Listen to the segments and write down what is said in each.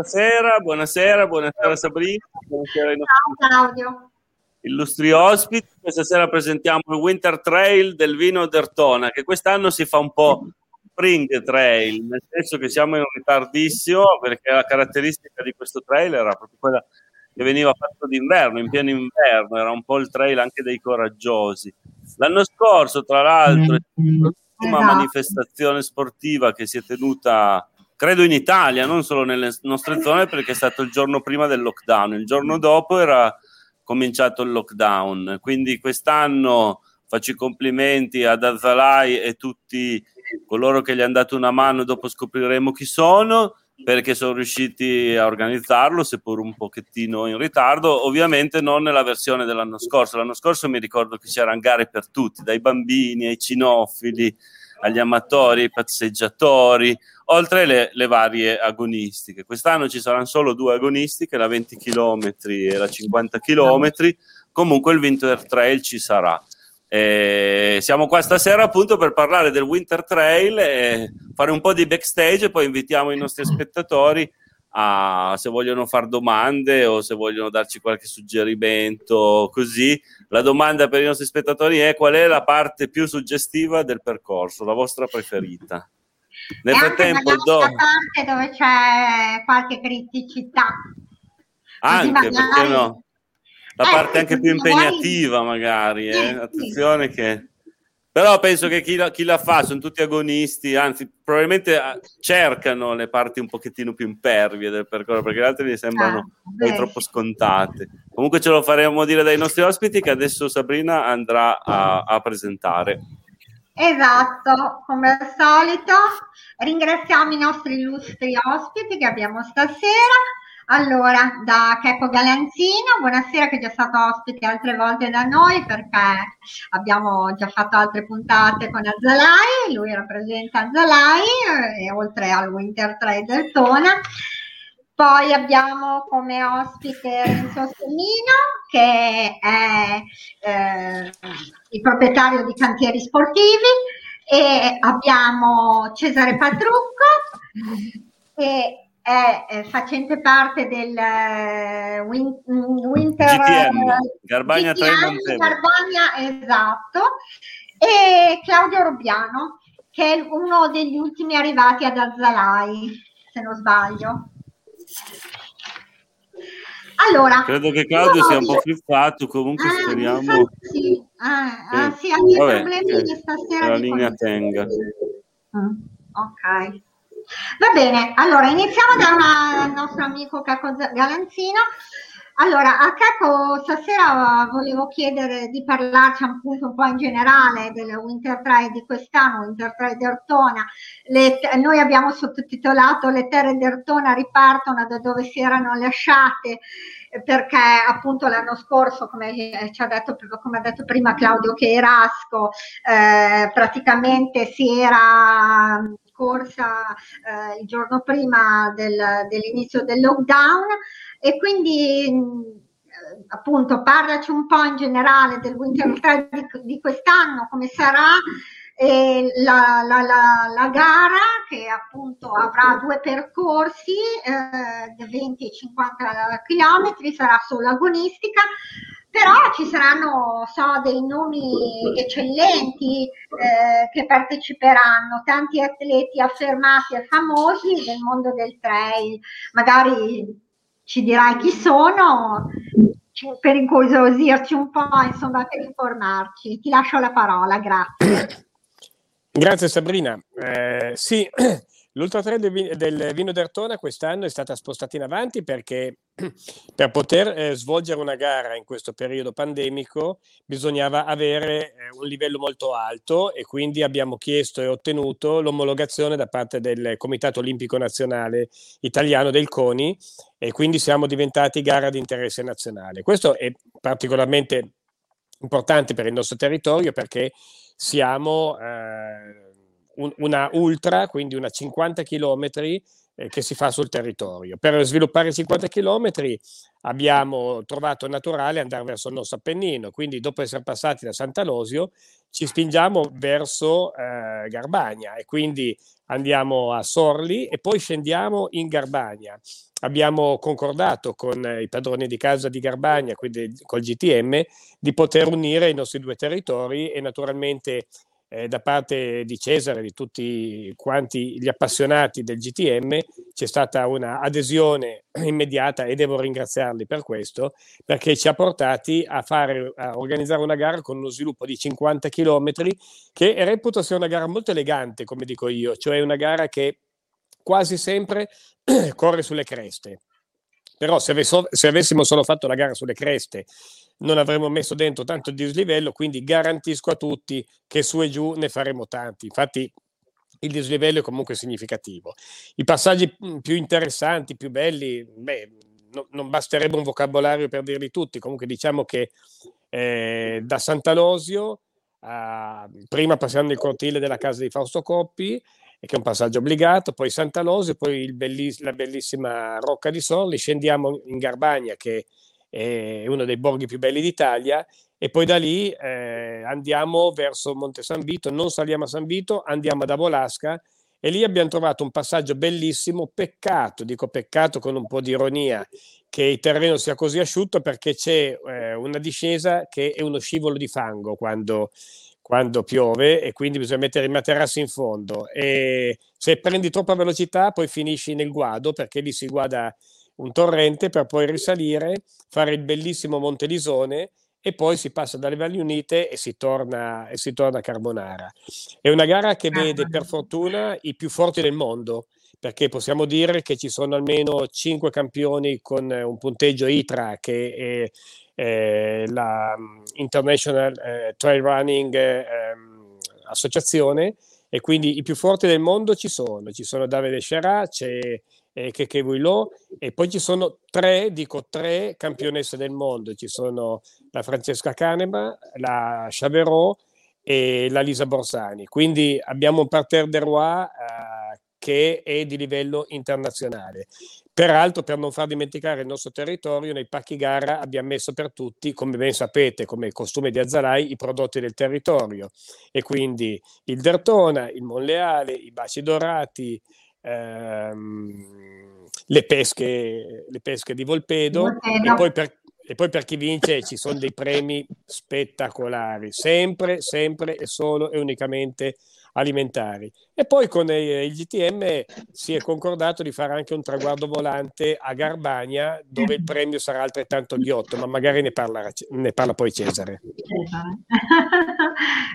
Stasera, buonasera, buonasera Sabrina, buonasera Ciao Claudio. Illustri ospiti, questa sera presentiamo il Winter Trail del vino d'Ertona, che quest'anno si fa un po' spring trail, nel senso che siamo in ritardissimo, perché la caratteristica di questo trail era proprio quella che veniva fatto d'inverno, in pieno inverno, era un po' il trail anche dei coraggiosi. L'anno scorso, tra l'altro, è l'ultima esatto. manifestazione sportiva che si è tenuta credo in Italia, non solo nelle nostre zone, perché è stato il giorno prima del lockdown. Il giorno dopo era cominciato il lockdown. Quindi quest'anno faccio i complimenti ad Azzalai e tutti coloro che gli hanno dato una mano, dopo scopriremo chi sono perché sono riusciti a organizzarlo, seppur un pochettino in ritardo, ovviamente non nella versione dell'anno scorso. L'anno scorso mi ricordo che c'erano gare per tutti, dai bambini ai cinofili, agli amatori, ai passeggiatori, oltre le, le varie agonistiche. Quest'anno ci saranno solo due agonistiche, la 20 km e la 50 km, comunque il Winter Trail ci sarà. Eh, siamo qua stasera appunto per parlare del Winter Trail e fare un po' di backstage e poi invitiamo i nostri spettatori a, se vogliono fare domande o se vogliono darci qualche suggerimento così. La domanda per i nostri spettatori è qual è la parte più suggestiva del percorso, la vostra preferita? Nel frattempo, do... la parte dove c'è qualche criticità. Anche, magari... perché no? la eh, parte anche più impegnativa magari, eh? attenzione che... Però penso che chi la, chi la, fa sono tutti agonisti, anzi probabilmente ah, cercano le parti un pochettino più impervie del percorso, perché le altre mi sembrano ah, troppo scontate. Comunque ce lo faremo dire dai nostri ospiti che adesso Sabrina andrà a, a presentare. Esatto, come al solito ringraziamo i nostri illustri ospiti che abbiamo stasera allora, da Checco Galanzino, buonasera che è già stato ospite altre volte da noi perché abbiamo già fatto altre puntate con Azzalai, lui rappresenta Azzalai eh, oltre al Winter Trade del Tona. Poi abbiamo come ospite Renzo Semino che è eh, il proprietario di cantieri sportivi e abbiamo Cesare Patrucco che è, facente parte del uh, win, Winter GTM, Garbagna GTM, Garbagna, esatto, e Claudio Robbiano, che è uno degli ultimi arrivati ad Azzalai, se non sbaglio. Allora, credo che Claudio sia un po' flippato, comunque ah, speriamo. Sì, ah, ah, sì, ha dei problemi che stasera. La linea tenga. Mm, ok. Va bene, allora iniziamo dal nostro amico Caco Galanzino. Allora, a Caco stasera volevo chiedere di parlarci appunto un po' in generale del Winter Trade di quest'anno, Winter Trade Ortona. Le, noi abbiamo sottotitolato Le terre d'Ertona ripartono da dove si erano lasciate perché appunto l'anno scorso, come ci ha detto, come ha detto prima Claudio Cheirasco, eh, praticamente si era corsa eh, il giorno prima del, dell'inizio del lockdown. E quindi mh, appunto parlaci un po' in generale del Winter Trail di, di quest'anno, come sarà la, la, la, la, gara che appunto avrà due percorsi eh, da 20 e 50 km, sarà solo agonistica, però ci saranno so, dei nomi eccellenti eh, che parteciperanno, tanti atleti affermati e famosi del mondo del trail, magari ci dirai chi sono per incuriosirci un po', insomma, per informarci. Ti lascio la parola, grazie. Grazie Sabrina. Eh, sì, L'Ultra del, del Vino d'Ertona quest'anno è stata spostata in avanti perché per poter eh, svolgere una gara in questo periodo pandemico bisognava avere eh, un livello molto alto e quindi abbiamo chiesto e ottenuto l'omologazione da parte del Comitato Olimpico Nazionale Italiano del CONI e quindi siamo diventati gara di interesse nazionale. Questo è particolarmente importante per il nostro territorio perché siamo... Eh, un, una ultra, quindi una 50 km eh, che si fa sul territorio. Per sviluppare 50 km abbiamo trovato naturale andare verso il nostro Appennino, quindi dopo essere passati da Sant'Alosio ci spingiamo verso eh, Garbagna e quindi andiamo a Sorli e poi scendiamo in Garbagna. Abbiamo concordato con i padroni di casa di Garbagna, quindi col GTM, di poter unire i nostri due territori e naturalmente eh, da parte di Cesare, di tutti quanti gli appassionati del GTM, c'è stata un'adesione immediata e devo ringraziarli per questo, perché ci ha portati a, fare, a organizzare una gara con uno sviluppo di 50 km che reputo sia una gara molto elegante, come dico io, cioè una gara che quasi sempre corre sulle creste. Però se, se avessimo solo fatto la gara sulle creste non avremmo messo dentro tanto dislivello, quindi garantisco a tutti che su e giù ne faremo tanti. Infatti il dislivello è comunque significativo. I passaggi mm, più interessanti, più belli, beh, no, non basterebbe un vocabolario per dirli tutti, comunque diciamo che eh, da Sant'Alosio, a, prima passando il cortile della casa di Fausto Coppi, che è un passaggio obbligato, poi Sant'Alosio, poi belliss- la bellissima Rocca di Sorli, scendiamo in Garbagna che è uno dei borghi più belli d'Italia e poi da lì eh, andiamo verso Monte San Vito, non saliamo a San Vito, andiamo ad Avolasca e lì abbiamo trovato un passaggio bellissimo, peccato, dico peccato con un po' di ironia, che il terreno sia così asciutto perché c'è eh, una discesa che è uno scivolo di fango quando, quando piove e quindi bisogna mettere i materassi in fondo e se prendi troppa velocità poi finisci nel guado perché lì si guada un torrente per poi risalire, fare il bellissimo Monte Lisone e poi si passa dalle Valli Unite e si torna, e si torna a Carbonara. È una gara che vede per fortuna i più forti del mondo, perché possiamo dire che ci sono almeno cinque campioni con un punteggio ITRA, che è, è la mm, International eh, Trail Running eh, Associazione, e quindi i più forti del mondo ci sono. Ci sono Davide Scerà, c'è eh, Keke Vuilò e poi ci sono tre, dico tre campionesse del mondo, ci sono la Francesca Canema, la Chaverot e la Lisa Borsani, quindi abbiamo un parterre de roi eh, che è di livello internazionale. Peraltro, per non far dimenticare il nostro territorio, nei pacchi gara abbiamo messo per tutti, come ben sapete, come costume di Azzalai, i prodotti del territorio. E quindi il Dertona, il Monleale, i baci dorati, ehm, le, pesche, le pesche di Volpedo, Volpedo. E, poi per, e poi per chi vince ci sono dei premi spettacolari, sempre, sempre e solo e unicamente alimentari. E poi con il GTM si è concordato di fare anche un traguardo volante a Garbagna dove il premio sarà altrettanto ghiotto, ma magari ne parla, ne parla poi Cesare.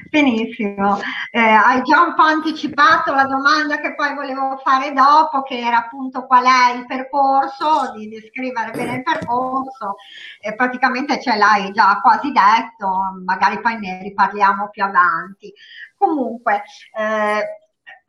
Benissimo, eh, hai già un po' anticipato la domanda che poi volevo fare dopo, che era appunto qual è il percorso, di descrivere bene il percorso, e praticamente ce l'hai già quasi detto, magari poi ne riparliamo più avanti. Comunque, eh,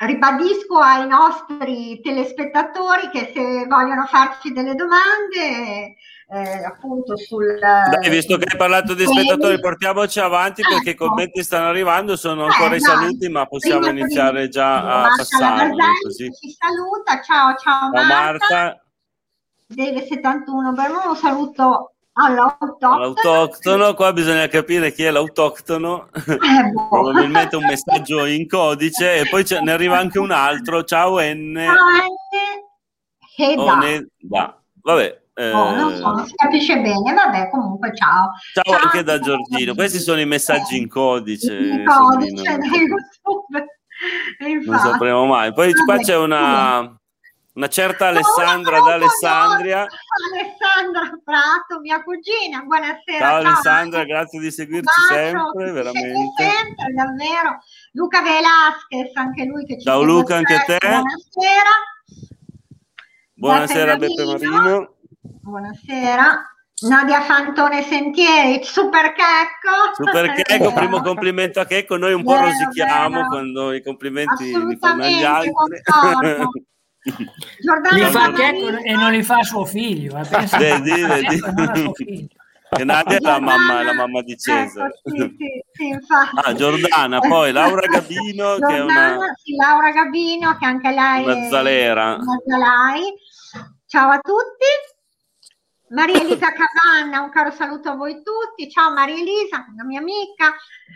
ribadisco ai nostri telespettatori che se vogliono farci delle domande, eh, appunto sul... Dai, visto che hai parlato di spettatori, portiamoci avanti ecco. perché i ecco. commenti stanno arrivando, sono ancora eh, i saluti, ma possiamo iniziare già a passare. Ci saluta, ciao, ciao, ciao Marta. Marta. Deve 71 Bermudo, un saluto All'autoctono. All'autoctono, qua bisogna capire chi è l'autoctono, eh, boh. probabilmente un messaggio in codice e poi ne arriva anche un altro, ciao N. Ciao N. Oh, ne... da. Vabbè. Eh... Oh, non so, non si capisce bene, vabbè, comunque ciao. Ciao, ciao anche da Giorgino, questi sono i messaggi in codice. In codice. Non sapremo mai. Poi vabbè, qua c'è una una certa Alessandra da Alessandria. Alessandra Prato, mia cugina, buonasera. Ciao, ciao Alessandra, grazie di seguirci bacio, sempre, veramente. Sempre, davvero. Luca Velasquez, anche lui che ci Ciao Luca, anche a te. Buonasera. Buonasera Beppe Marino. Buonasera. Nadia Fantone Sentieri, super Checco. Super Checco, primo complimento a Checco, noi un po' vero, rosichiamo vero. quando i complimenti li fanno agli altri. Giordano li fa Checco e non li fa suo figlio. Eh, pensa vedi, vedi. Che Nadia è la mamma, la mamma di Cesare. Ecco, sì, sì, sì, ah, Giordana, poi Laura Gabino, Giordana, che è una... Sì, Laura Gabino, che anche lei una zalera. Una zalai. Ciao a tutti. Maria Elisa Cavanna, un caro saluto a voi tutti. Ciao Maria Elisa, una mia amica.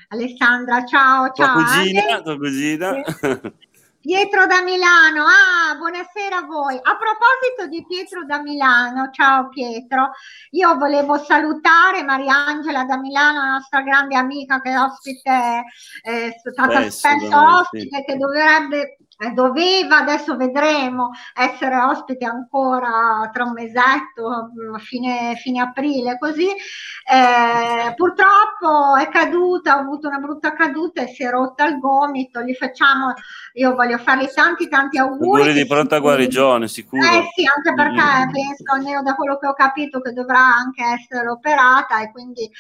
Alessandra, ciao, ciao. Tua cugina, tua cugina. Pietro da Milano, ah, buonasera a voi. A proposito di Pietro da Milano, ciao Pietro, io volevo salutare Mariangela da Milano, la nostra grande amica che è ospite, eh, è stata Spesso, ospite, sì. che dovrebbe doveva, adesso vedremo, essere ospite ancora tra un mesetto, mm, fine, fine aprile, così. Eh, purtroppo è caduta, ha avuto una brutta caduta e si è rotta il gomito. Gli facciamo, io voglio fargli tanti tanti auguri. Auguri di pronta guarigione, sicuro. Eh sì, anche perché Mm. penso, almeno da quello che ho capito, che dovrà anche essere operata e quindi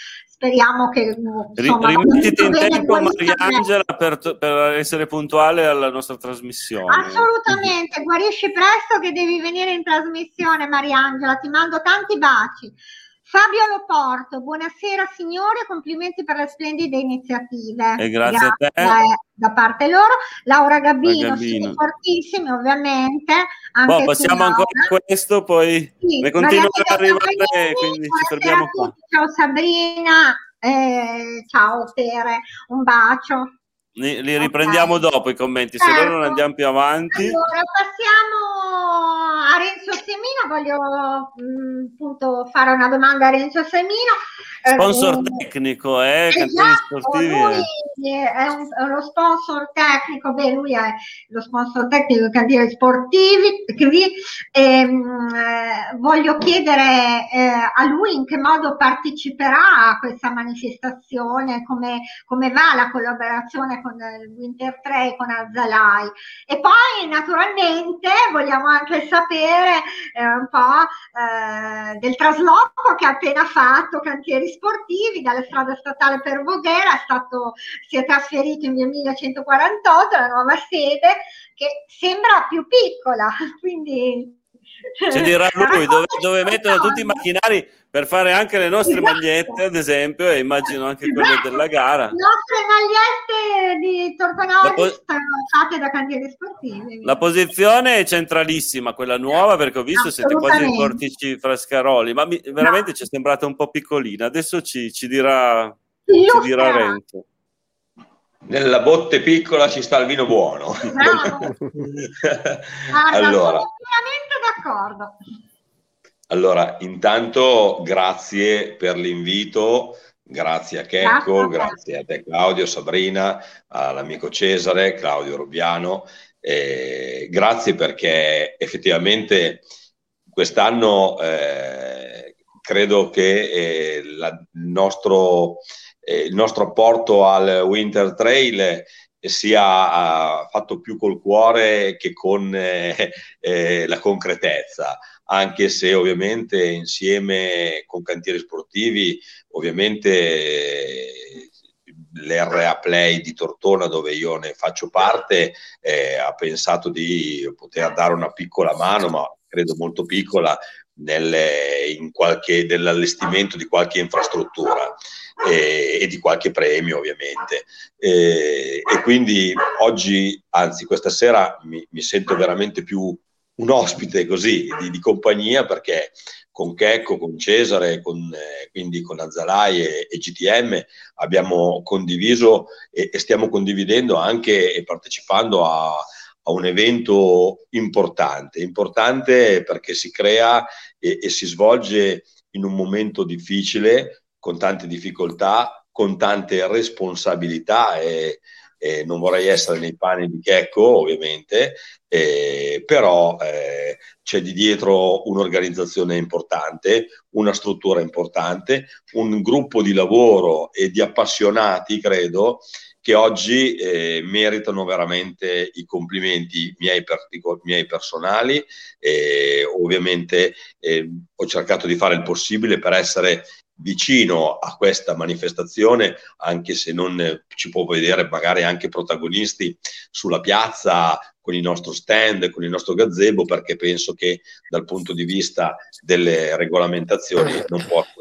speriamo che insomma, rimettiti in tempo, Mariangela, per, per essere puntuale alla nostra trasmissione. Assolutamente, guarisci presto che devi venire in trasmissione, Mariangela. Ti mando tanti baci. Fabio Loporto, buonasera signore, complimenti per le splendide iniziative. E grazie a te. Da, parte loro. Laura Gabbino, siete Gabbino. fortissimi ovviamente. Anche Boh, passiamo ancora a questo, poi Sì, ne continuano ad arrivare, quindi ci fermiamo qua. Ciao Sabrina, eh, ciao Tere, un bacio. Li, riprendiamo Ok. dopo i commenti, se no non Certo. andiamo più avanti. Allora, passiamo a Renzo Semino. Voglio mh, appunto fare una domanda a Renzo Semino. Eh, Sponsor um, tecnico, eh, Esatto, sportivi. lui eh. è, un- è lo sponsor tecnico, beh, lui è lo sponsor tecnico dei cantieri sportivi. qui, ehm, eh, voglio chiedere eh, a lui in che modo parteciperà a questa manifestazione, come, come va la collaborazione con il Winter 3 con Azzalai. E poi naturalmente vogliamo anche sapere eh, un po' eh, del trasloco che ha appena fatto Cantieri Sportivi dalla strada statale per Voghera, stato, si è trasferito in via 1148, la nuova sede, che sembra più piccola, quindi... Ci dirà lui dove, dove mettono tutti i macchinari per fare anche le nostre Esatto. magliette, ad esempio, e immagino anche quelle della gara. Le nostre magliette di po- sono fatte da cantieri sportivi. La posizione è centralissima, quella nuova, perché ho visto siete quasi in. Portici Frascaroli, ma mi- veramente ci è sembrata un po' piccolina. Adesso ci, ci dirà, ci dirà. Renzo. Nella botte piccola ci sta il vino buono. Bravo. Allora, sono pienamente d'accordo. allora, intanto grazie per l'invito, grazie a Checco, Grazie a te. grazie a te Claudio, Sabrina, all'amico Cesare, Claudio Rubiano. eh, grazie perché effettivamente quest'anno eh, credo che eh, la- il, nostro, eh, il nostro apporto al Winter Trail sia ah, fatto più col cuore che con eh, eh, la concretezza, anche se ovviamente insieme con cantieri sportivi, ovviamente eh, l'RA Play di Tortona dove io ne faccio parte eh, ha pensato di poter dare una piccola mano, ma credo molto piccola, nelle- qualche, nell'allestimento di qualche infrastruttura eh, e di qualche premio ovviamente. Eh, e quindi oggi, anzi questa sera, mi, mi sento veramente più un ospite così di, di compagnia perché con Checco, con Cesare, con, eh, quindi con Azzalai e, e GTM abbiamo condiviso e, e stiamo condividendo anche e partecipando a, a un evento importante, importante perché si crea e, e si svolge in un momento difficile, con tante difficoltà, con tante responsabilità e, e non vorrei essere nei panni di Checco ovviamente, eh, però eh, c'è di dietro un'organizzazione importante, una struttura importante, un gruppo di lavoro e di appassionati, credo, che oggi eh, meritano veramente i complimenti miei, partico- miei personali. E ovviamente eh, ho cercato di fare il possibile per essere vicino a questa manifestazione, anche se non eh, ci può vedere magari anche protagonisti sulla piazza con il nostro stand, con il nostro gazebo, perché penso che dal punto di vista delle regolamentazioni non possa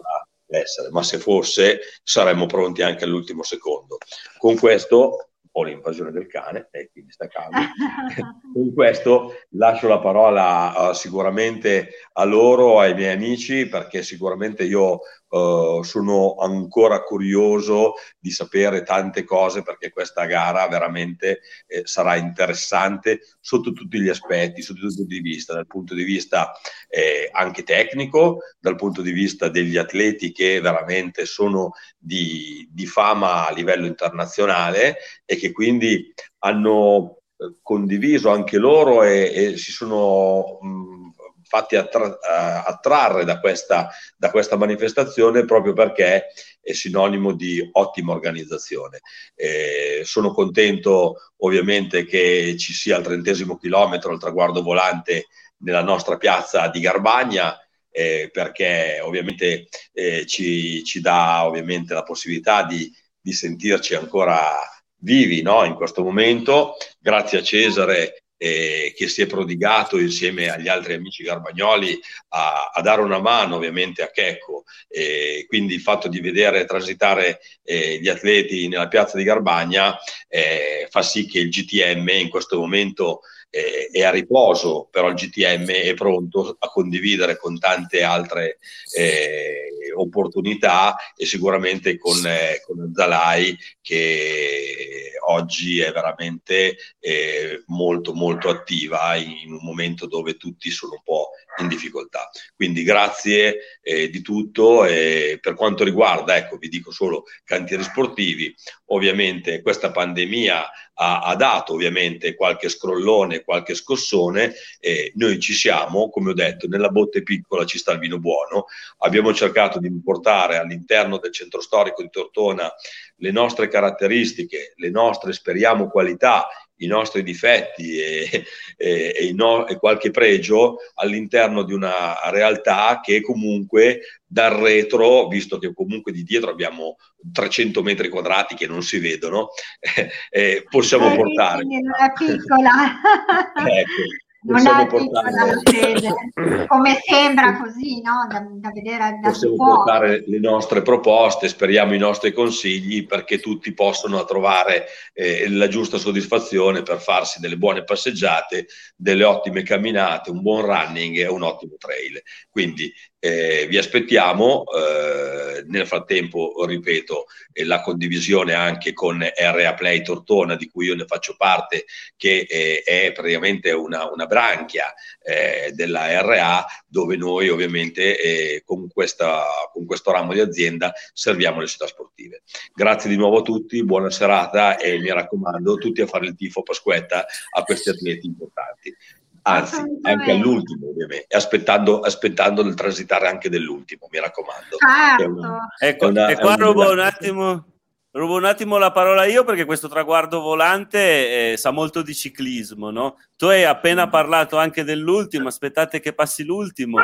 essere, ma se fosse saremmo pronti anche all'ultimo secondo. Con questo ho l'invasione del cane e quindi sta calmo. Con questo lascio la parola uh, sicuramente a loro, ai miei amici, perché sicuramente io uh, sono ancora curioso di sapere tante cose perché questa gara veramente eh, sarà interessante sotto tutti gli aspetti, sotto tutti i punti di vista, dal punto di vista eh, anche tecnico, dal punto di vista degli atleti che veramente sono di, di fama a livello internazionale e che quindi hanno eh, condiviso anche loro e, e si sono mh, fatti attra- attrarre da questa, da questa, manifestazione proprio perché è sinonimo di ottima organizzazione. Eh, sono contento ovviamente che ci sia il trentesimo chilometro, il traguardo volante nella nostra piazza di Garbagna. Eh, perché ovviamente eh, ci, ci, dà ovviamente la possibilità di, di sentirci ancora vivi no? in questo momento. Grazie a Cesare eh, che si è prodigato insieme agli altri amici garbagnoli a, a dare una mano ovviamente a Checco. Eh, quindi il fatto di vedere transitare eh, gli atleti nella piazza di Garbagna eh, fa sì che il GTM in questo momento eh, è a riposo, però il GTM è pronto a condividere con tante altre eh, opportunità e sicuramente con, eh, con Zalai che oggi è veramente eh, molto molto attiva in un momento dove tutti sono un po' in difficoltà. Quindi grazie eh, di tutto e per quanto riguarda, ecco vi dico solo cantieri sportivi, ovviamente questa pandemia ha, ha dato ovviamente qualche scrollone, qualche scossone e noi ci siamo, come ho detto, nella botte piccola ci sta il vino buono, abbiamo cercato di portare all'interno del centro storico di Tortona le nostre caratteristiche, le nostre, speriamo, qualità, i nostri difetti e, e, e, no, e, qualche pregio all'interno di una realtà che comunque dal retro, visto che comunque di dietro abbiamo 300 metri quadrati che non si vedono, eh, eh, possiamo portare. È piccola. ecco, non è portare... come sembra così, no? da, da vedere da Possiamo fuori. portare le nostre proposte, speriamo i nostri consigli perché tutti possano trovare eh, la giusta soddisfazione per farsi delle buone passeggiate, delle ottime camminate, un buon running e un ottimo trail. Quindi eh, vi aspettiamo, eh, nel frattempo ripeto eh, la condivisione anche con RA Play Tortona di cui io ne faccio parte che eh, è praticamente una, una branchia eh, della RA dove noi ovviamente eh, con, questa, con questo ramo di azienda serviamo le città sportive. Grazie di nuovo a tutti, buona serata e mi raccomando tutti a fare il tifo Pasquetta a questi atleti importanti anzi anche all'ultimo ovviamente, aspettando, aspettando il transitare anche dell'ultimo, mi raccomando. Certo. Una, ecco, una, e qua rubo un attimo... Rubo un attimo la parola io perché questo traguardo volante eh, sa molto di ciclismo, no? Tu hai appena parlato anche dell'ultimo, aspettate che passi l'ultimo.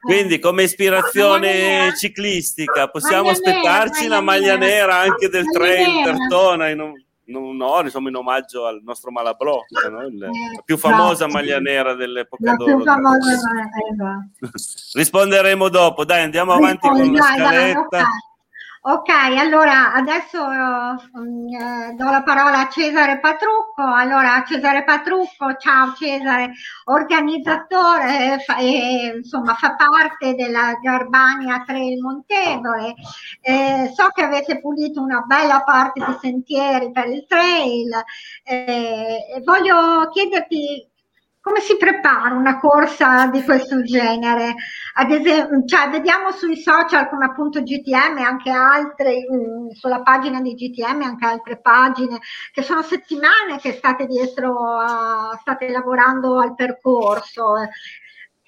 Quindi come ispirazione ciclistica possiamo maglia aspettarci nera, la maglia nera, nera anche del trail Tertona in un no, insomma in omaggio al nostro Malabrò, no? Il, la più famosa maglia nera dell'epoca la d'oro. Risponderemo dopo, dai andiamo avanti con la scaletta. Ok, allora adesso um, eh, do la parola a Cesare Patrucco. Allora, Cesare Patrucco, ciao Cesare, organizzatore e insomma fa parte della Garbania Trail Montevole. Eh, so che avete pulito una bella parte di sentieri per il trail. Eh, voglio chiederti come si prepara una corsa di questo genere? Ad esempio, cioè, vediamo sui social come appunto GTM, anche altre, mm, sulla pagina di GTM, anche altre pagine, che sono settimane che state dietro, a, state lavorando al percorso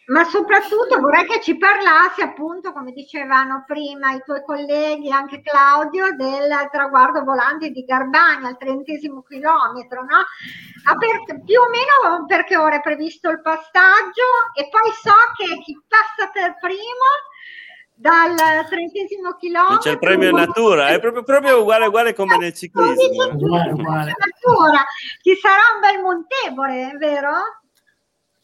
ma soprattutto vorrei che ci parlassi appunto, come dicevano prima i tuoi colleghi, anche Claudio, del traguardo volante di Garbania al trentesimo chilometro, no? Per, più o meno perché ora è previsto il passaggio e poi so che chi passa per primo dal trentesimo chilometro. C'è il premio natura, è proprio, proprio uguale, uguale come nel ciclismo. Natura. Ci sarà un bel montevole, vero?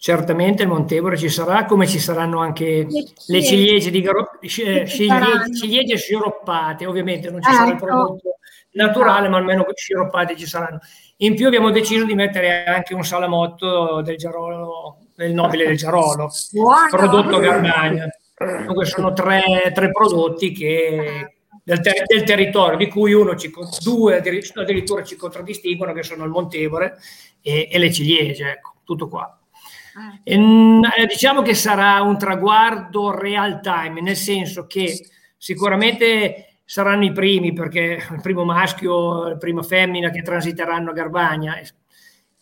Certamente il Montevore ci sarà, come ci saranno anche le ciliegie, di garo- ciliegie, ciliegie sciroppate, ovviamente non ci ecco. sarà il ecco. prodotto naturale, ma almeno sciroppate ci saranno. In più abbiamo deciso di mettere anche un salamotto del Giarolo, del nobile del Giarolo, Buono. prodotto Garbagna. Dunque sono tre, tre prodotti che, del, ter- del, territorio, di cui uno ci, due addirittura ci contraddistinguono, che sono il Montevore e, e le ciliegie, ecco, tutto qua. E, eh, diciamo che sarà un traguardo real time, nel senso che sicuramente saranno i primi, perché il primo maschio la prima femmina che transiteranno a Garbagna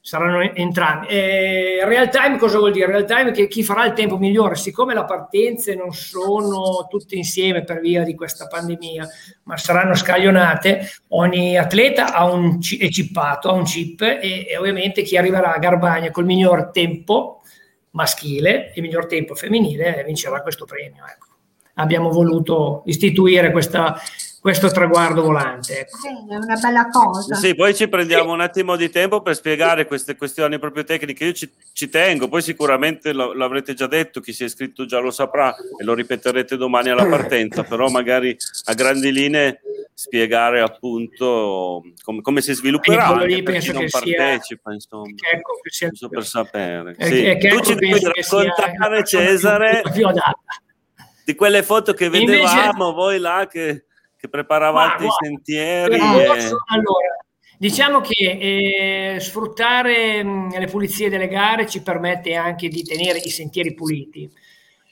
saranno entrambi. E real time cosa vuol dire? Real time che chi farà il tempo migliore, siccome le partenze non sono tutte insieme per via di questa pandemia, ma saranno scaglionate, ogni atleta ha un, è chippato, ha un chip e, e ovviamente chi arriverà a Garbagna col miglior tempo maschile e miglior tempo femminile vincerà questo premio. Ecco. Abbiamo voluto istituire questa, questo traguardo volante. Ecco. È una bella cosa. Sì, poi ci prendiamo sì. un attimo di tempo per spiegare queste questioni proprio tecniche. Io ci, ci tengo, poi sicuramente lo, l'avrete già detto, chi si è iscritto già lo saprà e lo ripeterete domani alla partenza, però magari a grandi linee spiegare appunto come, come si svilupperà anche per chi non partecipa, sia, insomma, ecco, sia, per sapere. È, sì. è tu ci devi raccontare, Cesare, di quelle foto che vedevamo Invece, voi là che, che preparavate i sentieri. E... Allora, diciamo che eh, sfruttare mh, le pulizie delle gare ci permette anche di tenere i sentieri puliti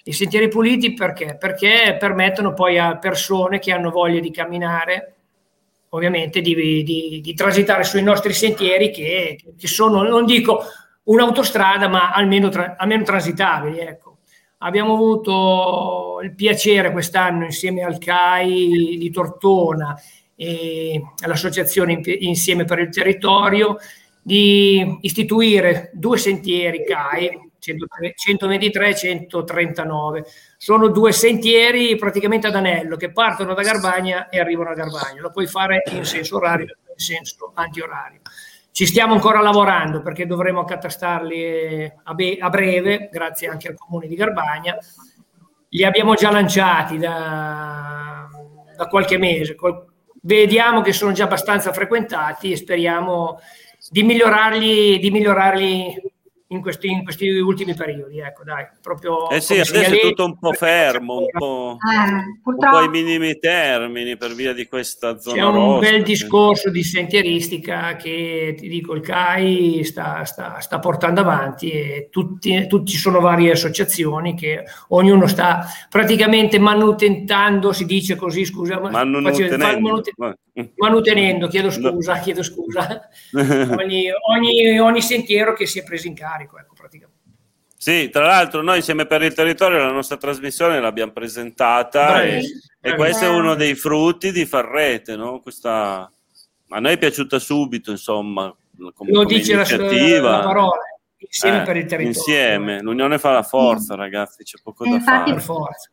i sentieri puliti perché? Perché permettono poi a persone che hanno voglia di camminare, ovviamente di, di, di transitare sui nostri sentieri che, che, sono, non dico un'autostrada, ma almeno, tra, almeno transitabili. Ecco. Abbiamo avuto il piacere quest'anno insieme al CAI di Tortona e all'Associazione Insieme per il Territorio di istituire due sentieri CAI 123 e 139. Sono due sentieri praticamente ad anello che partono da Garbagna e arrivano a Garbagna. Lo puoi fare in senso orario e in senso antiorario. Ci stiamo ancora lavorando perché dovremo accatastarli a, be- a breve, grazie anche al comune di Garbagna. Li abbiamo già lanciati da, da qualche mese. Vediamo che sono già abbastanza frequentati e speriamo di migliorarli, di migliorarli in questi, in questi, ultimi periodi. Ecco, dai, proprio eh sì, adesso è tutto un po' fermo, un po', eh, un po' ai minimi termini per via di questa zona. C'è un rossa, bel discorso di sentieristica che ti dico il CAI sta, sta, sta portando avanti e tutti, tutti, sono varie associazioni che ognuno sta praticamente manutentando, si dice così, scusa, manutenendo, manuten- manutenendo chiedo scusa, no. chiedo scusa, ogni, ogni, ogni sentiero che si è preso in carico carico, ecco, praticamente. Sì, tra l'altro noi insieme per il territorio la nostra trasmissione l'abbiamo presentata Bravi. e, e questo è uno dei frutti di far rete, no? Questa, a noi è piaciuta subito, insomma, come, Lo come dice iniziativa. La, la parola, insieme eh, per il territorio. Insieme, l'unione fa la forza, ragazzi, c'è poco da fare. Forza.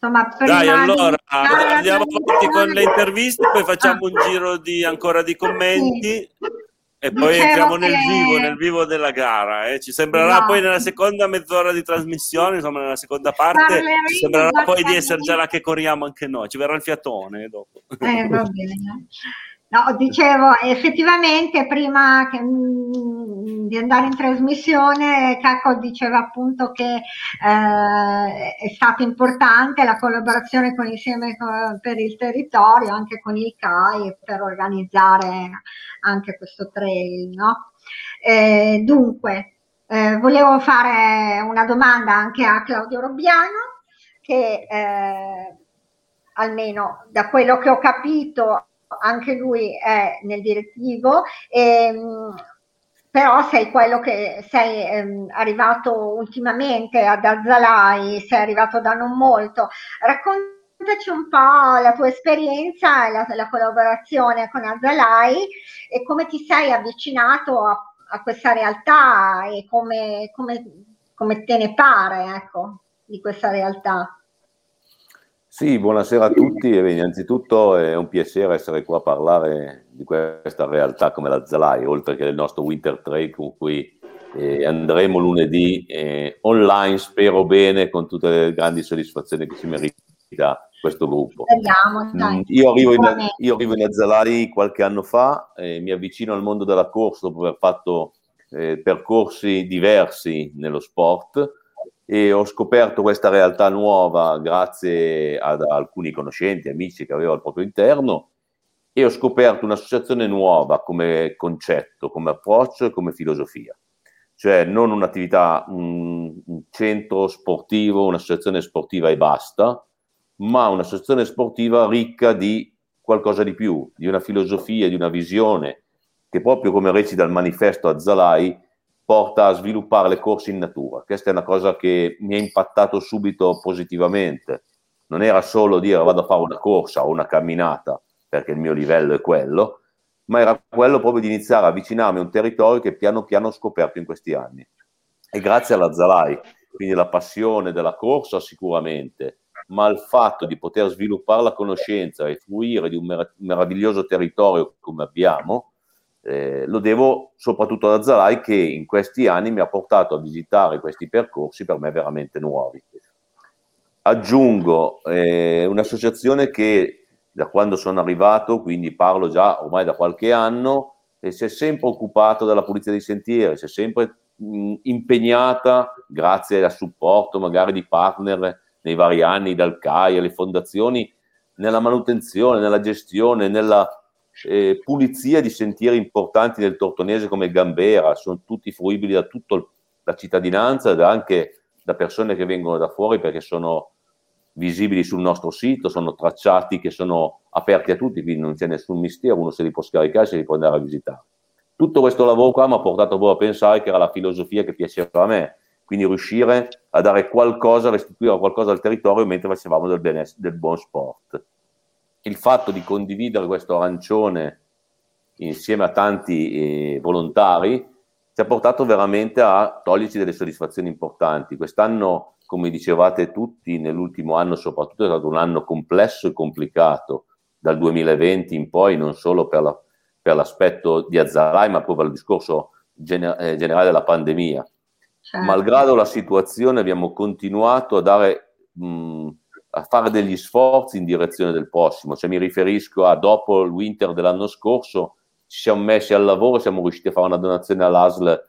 Insomma, Dai, allora andiamo avanti con le interviste, poi facciamo un giro di, ancora di commenti. E poi entriamo nel vivo, nel vivo della gara. Eh. Ci sembrerà no. poi nella seconda mezz'ora di trasmissione, insomma, nella seconda parte, ci sembrerà poi di essere già là che corriamo anche noi. Ci verrà il fiatone dopo. Eh, va bene. No, dicevo, effettivamente prima che, mh, di andare in trasmissione, Cacco diceva appunto che eh, è stata importante la collaborazione con Insieme per il Territorio, anche con il CAI, per organizzare anche questo trail. No? Eh, dunque, eh, volevo fare una domanda anche a Claudio Robbiano, che eh, almeno da quello che ho capito anche lui è nel direttivo, ehm, però sei quello che sei ehm, arrivato ultimamente ad Azzalai, sei arrivato da non molto. Raccontaci un po' la tua esperienza, la, la collaborazione con Azzalai e come ti sei avvicinato a, a questa realtà e come, come, come te ne pare ecco, di questa realtà. Sì, buonasera a tutti e innanzitutto è un piacere essere qua a parlare di questa realtà come la Zalai, oltre che del nostro Winter Trail con cui E andremo lunedì eh, online, spero bene, con tutte le grandi soddisfazioni che ci merita questo gruppo. Speriamo, mm, io, arrivo in, io arrivo in Azzalai qualche anno fa, eh, mi avvicino al mondo della corsa dopo aver fatto eh, percorsi diversi nello sport e ho scoperto questa realtà nuova grazie ad alcuni conoscenti, amici che avevo al proprio interno e ho scoperto un'associazione nuova come concetto, come approccio e come filosofia. Cioè non un'attività, un, un centro sportivo, un'associazione sportiva e basta, ma un'associazione sportiva ricca di qualcosa di più, di una filosofia, di una visione, che proprio come recita il manifesto a Zalai, porta a sviluppare le corse in natura. Questa è una cosa che mi ha impattato subito positivamente. Non era solo dire vado a fare una corsa o una camminata, perché il mio livello è quello, ma era quello proprio di iniziare a avvicinarmi a un territorio che piano piano ho scoperto in questi anni. E grazie alla Zalai, quindi la passione della corsa sicuramente, ma il fatto di poter sviluppare la conoscenza e fruire di un mer- meraviglioso territorio come abbiamo, eh, lo devo soprattutto ad Zalai che in questi anni mi ha portato a visitare questi percorsi per me veramente nuovi. Aggiungo eh, un'associazione che da quando sono arrivato, quindi parlo già ormai da qualche anno, e si è sempre occupato della pulizia dei sentieri, si è sempre mh, impegnata, grazie al supporto magari di partner nei vari anni, dal CAI alle fondazioni, nella manutenzione, nella gestione, nella eh, pulizia di sentieri importanti del Tortonese come Gambera, sono tutti fruibili da tutta la cittadinanza ed anche da persone che vengono da fuori perché sono visibili sul nostro sito, sono tracciati che sono aperti a tutti, quindi non c'è nessun mistero, uno se li può scaricare, se li può andare a visitare. Tutto questo lavoro qua mi ha portato proprio a pensare che era la filosofia che piaceva a me, quindi riuscire a dare qualcosa, restituire qualcosa al territorio mentre facevamo del, beness- del buon sport. Il fatto di condividere questo arancione insieme a tanti eh, volontari ci ha portato veramente a toglierci delle soddisfazioni importanti. Quest'anno come dicevate tutti, nell'ultimo anno soprattutto è stato un anno complesso e complicato, dal 2020 in poi, non solo per, la, per l'aspetto di Azzalai, ma proprio per il discorso gener- eh, generale della pandemia. Certo. Malgrado la situazione abbiamo continuato a dare... Mh, a fare degli sforzi in direzione del prossimo, cioè mi riferisco a dopo il winter dell'anno scorso ci siamo messi al lavoro, siamo riusciti a fare una donazione all'ASL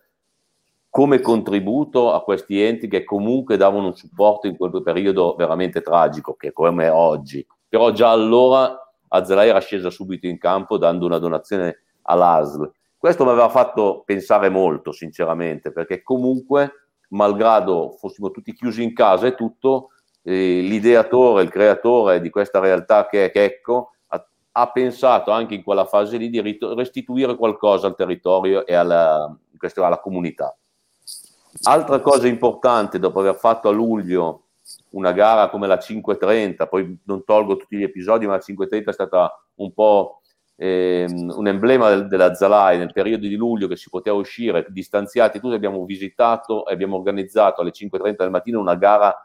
come contributo a questi enti che comunque davano un supporto in quel periodo veramente tragico, che come oggi. Però già allora Azelai era scesa subito in campo dando una donazione all'ASL. Questo mi aveva fatto pensare molto, sinceramente, perché comunque, malgrado fossimo tutti chiusi in casa e tutto, l'ideatore, il creatore di questa realtà che è Checco, ha, ha, pensato anche in quella fase lì di restituire qualcosa al territorio e alla, alla comunità. Altra cosa importante, dopo aver fatto a luglio una gara come la 530, poi non tolgo tutti gli episodi, ma la 530 è stata un po' ehm, un emblema del, della Zalai nel periodo di luglio che si poteva uscire distanziati tutti, abbiamo visitato e abbiamo organizzato alle 5.30 del mattino una gara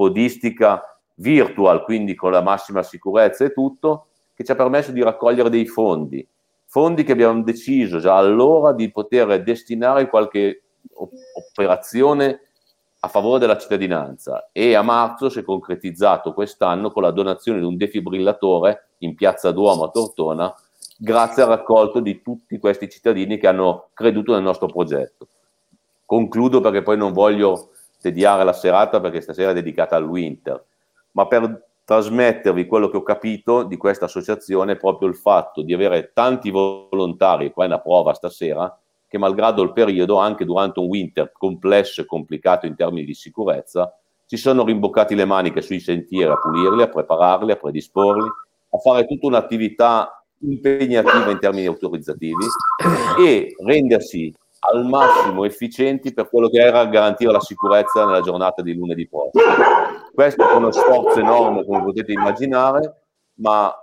podistica virtual, quindi con la massima sicurezza e tutto, che ci ha permesso di raccogliere dei fondi, fondi che abbiamo deciso già allora di poter destinare in qualche operazione a favore della cittadinanza e a marzo si è concretizzato quest'anno con la donazione di un defibrillatore in piazza Duomo a Tortona grazie al raccolto di tutti questi cittadini che hanno creduto nel nostro progetto. Concludo perché poi non voglio tediare la serata perché stasera è dedicata al winter, ma per trasmettervi quello che ho capito di questa associazione è proprio il fatto di avere tanti volontari, qua è una prova stasera, che malgrado il periodo, anche durante un winter complesso e complicato in termini di sicurezza, si sono rimboccati le maniche sui sentieri a pulirli, a prepararli, a predisporli, a fare tutta un'attività impegnativa in termini autorizzativi e rendersi al massimo efficienti per quello che era garantire la sicurezza nella giornata di lunedì prossimo. Questo è uno sforzo enorme, come potete immaginare, ma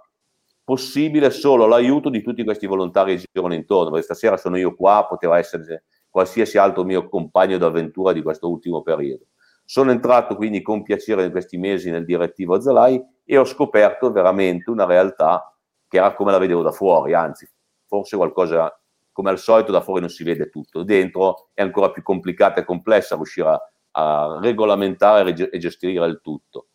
possibile solo l'aiuto di tutti questi volontari che girano intorno, perché stasera sono io qua, poteva essere qualsiasi altro mio compagno d'avventura di questo ultimo periodo. Sono entrato quindi con piacere in questi mesi nel direttivo Zalai e ho scoperto veramente una realtà che era come la vedevo da fuori, anzi, forse qualcosa come al solito da fuori non si vede tutto, dentro è ancora più complicata e complessa riuscire a, a regolamentare e gestire il tutto.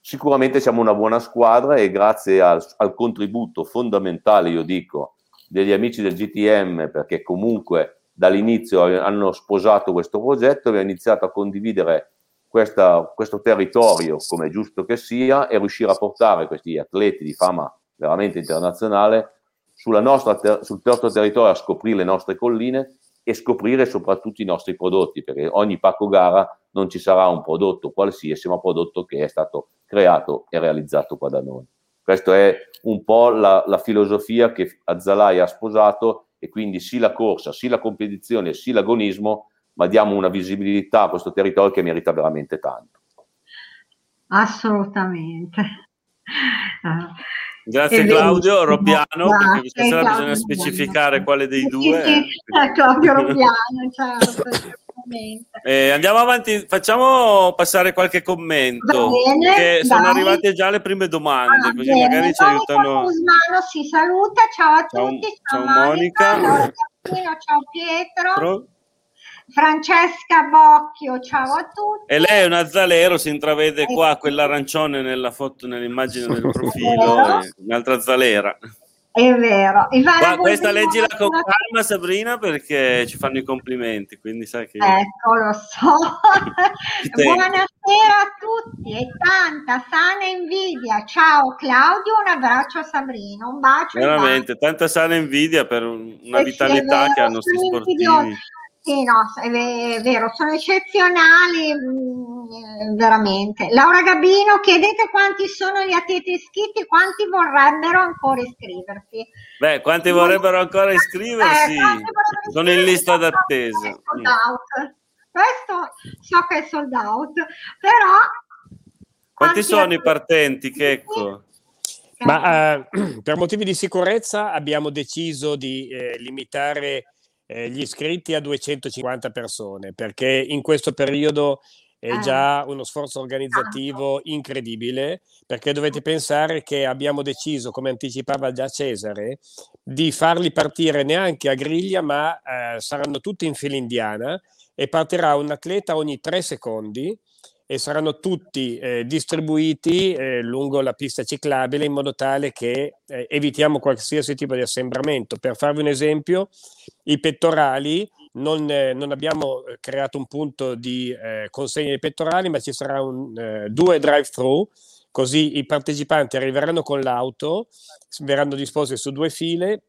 Sicuramente siamo una buona squadra e grazie al, al contributo fondamentale, io dico, degli amici del GTM, perché comunque dall'inizio hanno sposato questo progetto, abbiamo iniziato a condividere questa, questo territorio come è giusto che sia e riuscire a portare questi atleti di fama veramente internazionale ter- sul nostro territorio a scoprire le nostre colline e scoprire soprattutto i nostri prodotti, perché ogni pacco gara non ci sarà un prodotto qualsiasi, ma un prodotto che è stato creato e realizzato qua da noi. Questa è un po' la, la filosofia che Azzalai ha sposato e quindi sì la corsa, sì la competizione, sì l'agonismo, ma diamo una visibilità a questo territorio che merita veramente tanto. Assolutamente. Grazie Claudio, Robbiano, perché questa sera bisogna specificare quale dei due. Sì, sì, eh. Claudio Robbiano, certo. Eh, andiamo avanti, facciamo passare qualche commento. Bene, che sono arrivate già le prime domande, ah, così bene. magari ci aiutano. Usmano si saluta, ciao a tutti, ciao, ciao Monica, Monica. ciao Pietro. Pro. Francesca Bocchio, ciao a tutti. E lei è una Zalero, si intravede qua quell'arancione nella foto, nell'immagine del profilo, un'altra Zalera. È vero. Qua, questa leggila con calma Sabrina perché ci fanno i complimenti, quindi sai che... Ecco, lo so. Buonasera a tutti e tanta sana invidia. Ciao Claudio, un abbraccio a Sabrina, un bacio. Veramente, tanta sana invidia per una vitalità sì, che hanno questi sportivi. Sì, no, è vero, sono eccezionali, mm, veramente. Laura Gabino, chiedete quanti sono gli atleti iscritti, quanti vorrebbero ancora iscriversi. Beh, quanti vorrebbero ancora iscriversi? Eh, vorrebbero sono in lista d'attesa. Mm. Questo so che è sold out, però... Quanti, sono i partenti, Checco? Ma eh, per motivi di sicurezza abbiamo deciso di eh, limitare eh, gli iscritti a 250 persone, perché in questo periodo è ah. già uno sforzo organizzativo incredibile, perché dovete pensare che abbiamo deciso, come anticipava già Cesare, di farli partire neanche a griglia, ma eh, saranno tutti in fila indiana e partirà un atleta ogni tre secondi e saranno tutti eh, distribuiti eh, lungo la pista ciclabile in modo tale che eh, evitiamo qualsiasi tipo di assembramento. Per farvi un esempio, i pettorali, non, eh, non abbiamo eh, creato un punto di eh, consegna dei pettorali, ma ci sarà un, due drive-thru, così i partecipanti arriveranno con l'auto, verranno disposti su due file,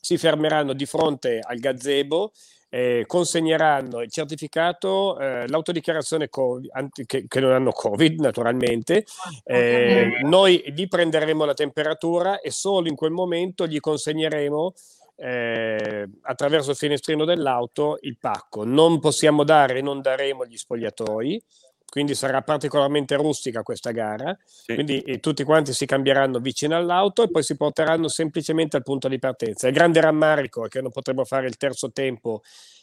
si fermeranno di fronte al gazebo eh, consegneranno il certificato, eh, l'autodichiarazione COVID, anti, che, che, non hanno Covid naturalmente, ah, eh, noi gli prenderemo la temperatura e solo in quel momento gli consegneremo eh, attraverso il finestrino dell'auto il pacco. Non possiamo dare e non daremo gli spogliatoi, quindi sarà particolarmente rustica questa gara, sì. quindi eh, tutti quanti si cambieranno vicino all'auto e poi si porteranno semplicemente al punto di partenza. Il grande rammarico è che non potremo fare il terzo tempo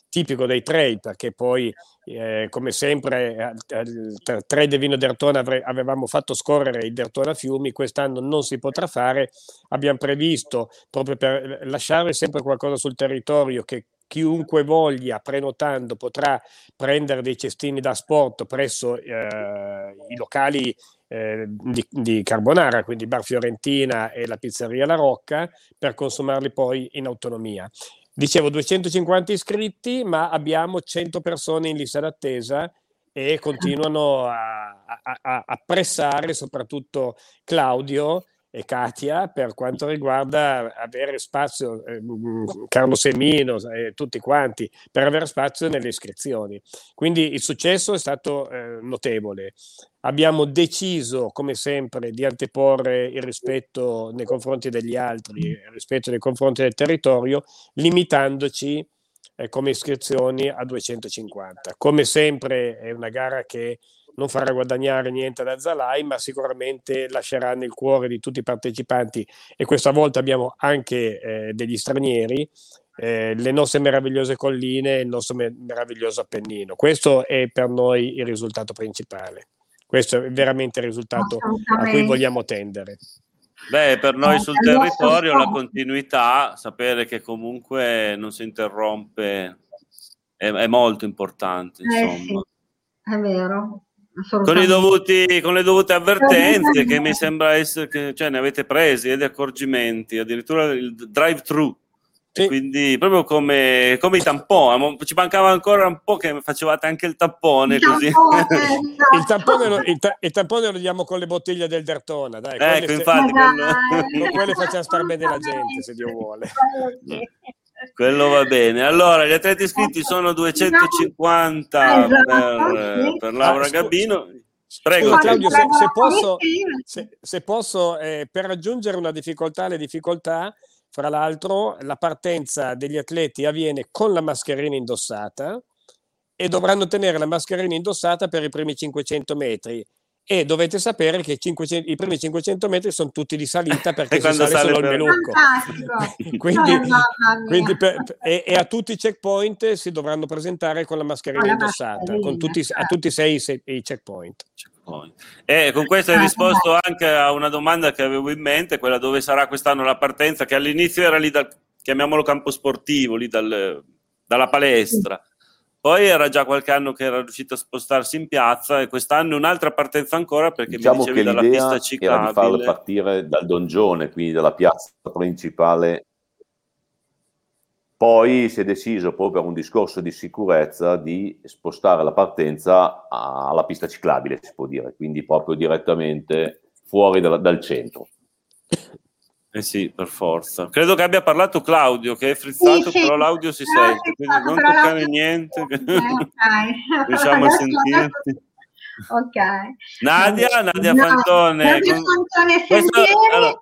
tipico dei trail, perché poi, eh, come sempre, al trail del Vino d'Ertona avevamo fatto scorrere il Dertona Fiumi, quest'anno non si potrà fare, abbiamo previsto, proprio per lasciare sempre qualcosa sul territorio che chiunque voglia prenotando potrà prendere dei cestini da sport presso eh, i locali eh, di, di, Carbonara, quindi Bar Fiorentina e la pizzeria La Rocca, per consumarli poi in autonomia. Dicevo 250 iscritti, ma abbiamo 100 persone in lista d'attesa e continuano a, a, a pressare soprattutto Claudio e Katia per quanto riguarda avere spazio, eh, Carlo Semino e eh, tutti quanti, per avere spazio nelle iscrizioni. Quindi il successo è stato eh, notevole. Abbiamo deciso, come sempre, di anteporre il rispetto nei confronti degli altri, il rispetto nei confronti del territorio, limitandoci eh, come iscrizioni a 250. Come sempre è una gara che non farà guadagnare niente ad Azzalai, ma sicuramente lascerà nel cuore di tutti i partecipanti e questa volta abbiamo anche eh, degli stranieri, eh, le nostre meravigliose colline e il nostro me- meraviglioso Appennino. Questo è per noi il risultato principale. Questo è veramente il risultato a cui vogliamo tendere. Beh, per noi sul territorio la continuità, sapere che comunque non si interrompe è, è molto importante. Insomma. Eh sì, è vero. Con, dovuti, con, le dovute avvertenze che mi sembra essere che cioè, ne avete presi e di accorgimenti, addirittura il drive thru sì. Quindi proprio come, come, i tamponi, ci mancava ancora un po' che facevate anche il tampone. Il, così. Tampone, esatto. il, tampone lo, il, ta- il, tampone lo diamo con le bottiglie del Dertona. Dai, ecco, infatti, quello... con quelle facciamo star bene la gente, se Dio vuole. Quello va bene. Allora, gli atleti iscritti sono 250 esatto, per, per Laura ah, Gabino. Prego, Scusa, Claudio, se, se, posso, se, se posso eh, per raggiungere una difficoltà alle difficoltà, fra l'altro, la partenza degli atleti avviene con la mascherina indossata e dovranno tenere la mascherina indossata per i primi 500 metri. E dovete sapere che 500, i primi 500 metri sono tutti di salita perché si sale, sale solo per... il menucco. quindi, quindi per, e, e, a tutti i checkpoint si dovranno presentare con la mascherina con indossata, mascherina, con tutti, a tutti e sei, sei i checkpoint. E con questo hai risposto anche a una domanda che avevo in mente, quella dove sarà quest'anno la partenza, che all'inizio era lì dal, chiamiamolo campo sportivo, lì dal, dalla palestra. Poi era già qualche anno che era riuscito a spostarsi in piazza e quest'anno un'altra partenza ancora perché diciamo mi dicevi dalla pista ciclabile. Era di farlo partire dal dongione, quindi dalla piazza principale poi si è deciso, proprio per un discorso di sicurezza, di spostare la partenza alla pista ciclabile, si può dire, quindi proprio direttamente fuori dal, dal centro. Eh sì, per forza. Credo che abbia parlato Claudio, che è frizzato, sì, sì. però l'audio si no, sente, quindi non toccare niente. Okay, okay. Riusciamo a sentirti. Ok. Nadia, Nadia Fantone. Nadia Fantone, questo, allora,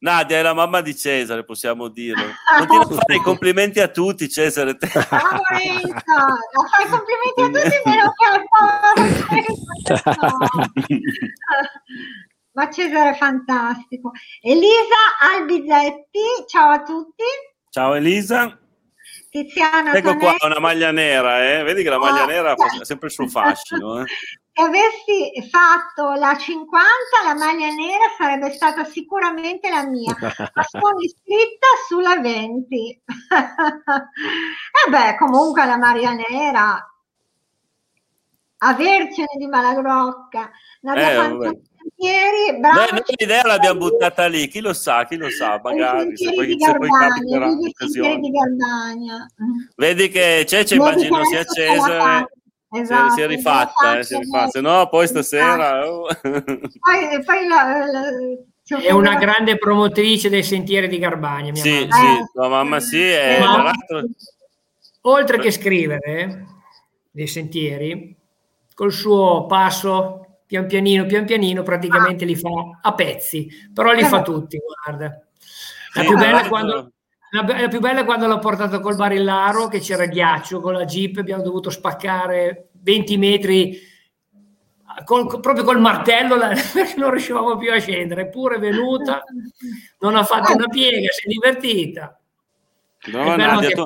Nadia è la mamma di Cesare, possiamo dirlo. Continua a fare i complimenti a tutti, Cesare. Ah, fai complimenti a tutti, meno che a Ma Cesare è fantastico. Elisa Albizetti, ciao a tutti. Ciao Elisa. Tiziana ecco qua una maglia nera, eh? vedi che la maglia oh, nera ha sempre il suo fascino. Eh? Se avessi fatto la 50, la maglia nera sarebbe stata sicuramente la mia, ma sono iscritta sulla 20. e eh beh, comunque la maglia nera, avercene di Malagrocca, eh, Ieri, bravo. Beh, noi l'idea l'abbiamo buttata lì, chi lo sa, chi lo sa, magari se poi, se poi capiterà l'occasione. Vedi che Cece immagino sia accesa. Esatto, si è rifatta, eh, si è rifatta. Se no, poi stasera. Oh. Poi, poi la, la, è una grande promotrice dei sentieri di Garbagna. Mia sì, mamma. sì, tua mamma sì. È, Ma, oltre che scrivere dei sentieri, col suo passo pian pianino, pian pianino, praticamente li fa a pezzi, però li fa tutti, guarda. La più bella è quando... La, la, più bella è quando l'ho portato col barillaro che c'era ghiaccio con la jeep abbiamo dovuto spaccare 20 metri col, proprio col martello perché non riuscivamo più a scendere. Eppure è venuta non ha fatto una piega si è divertita. No, Nadia, tu,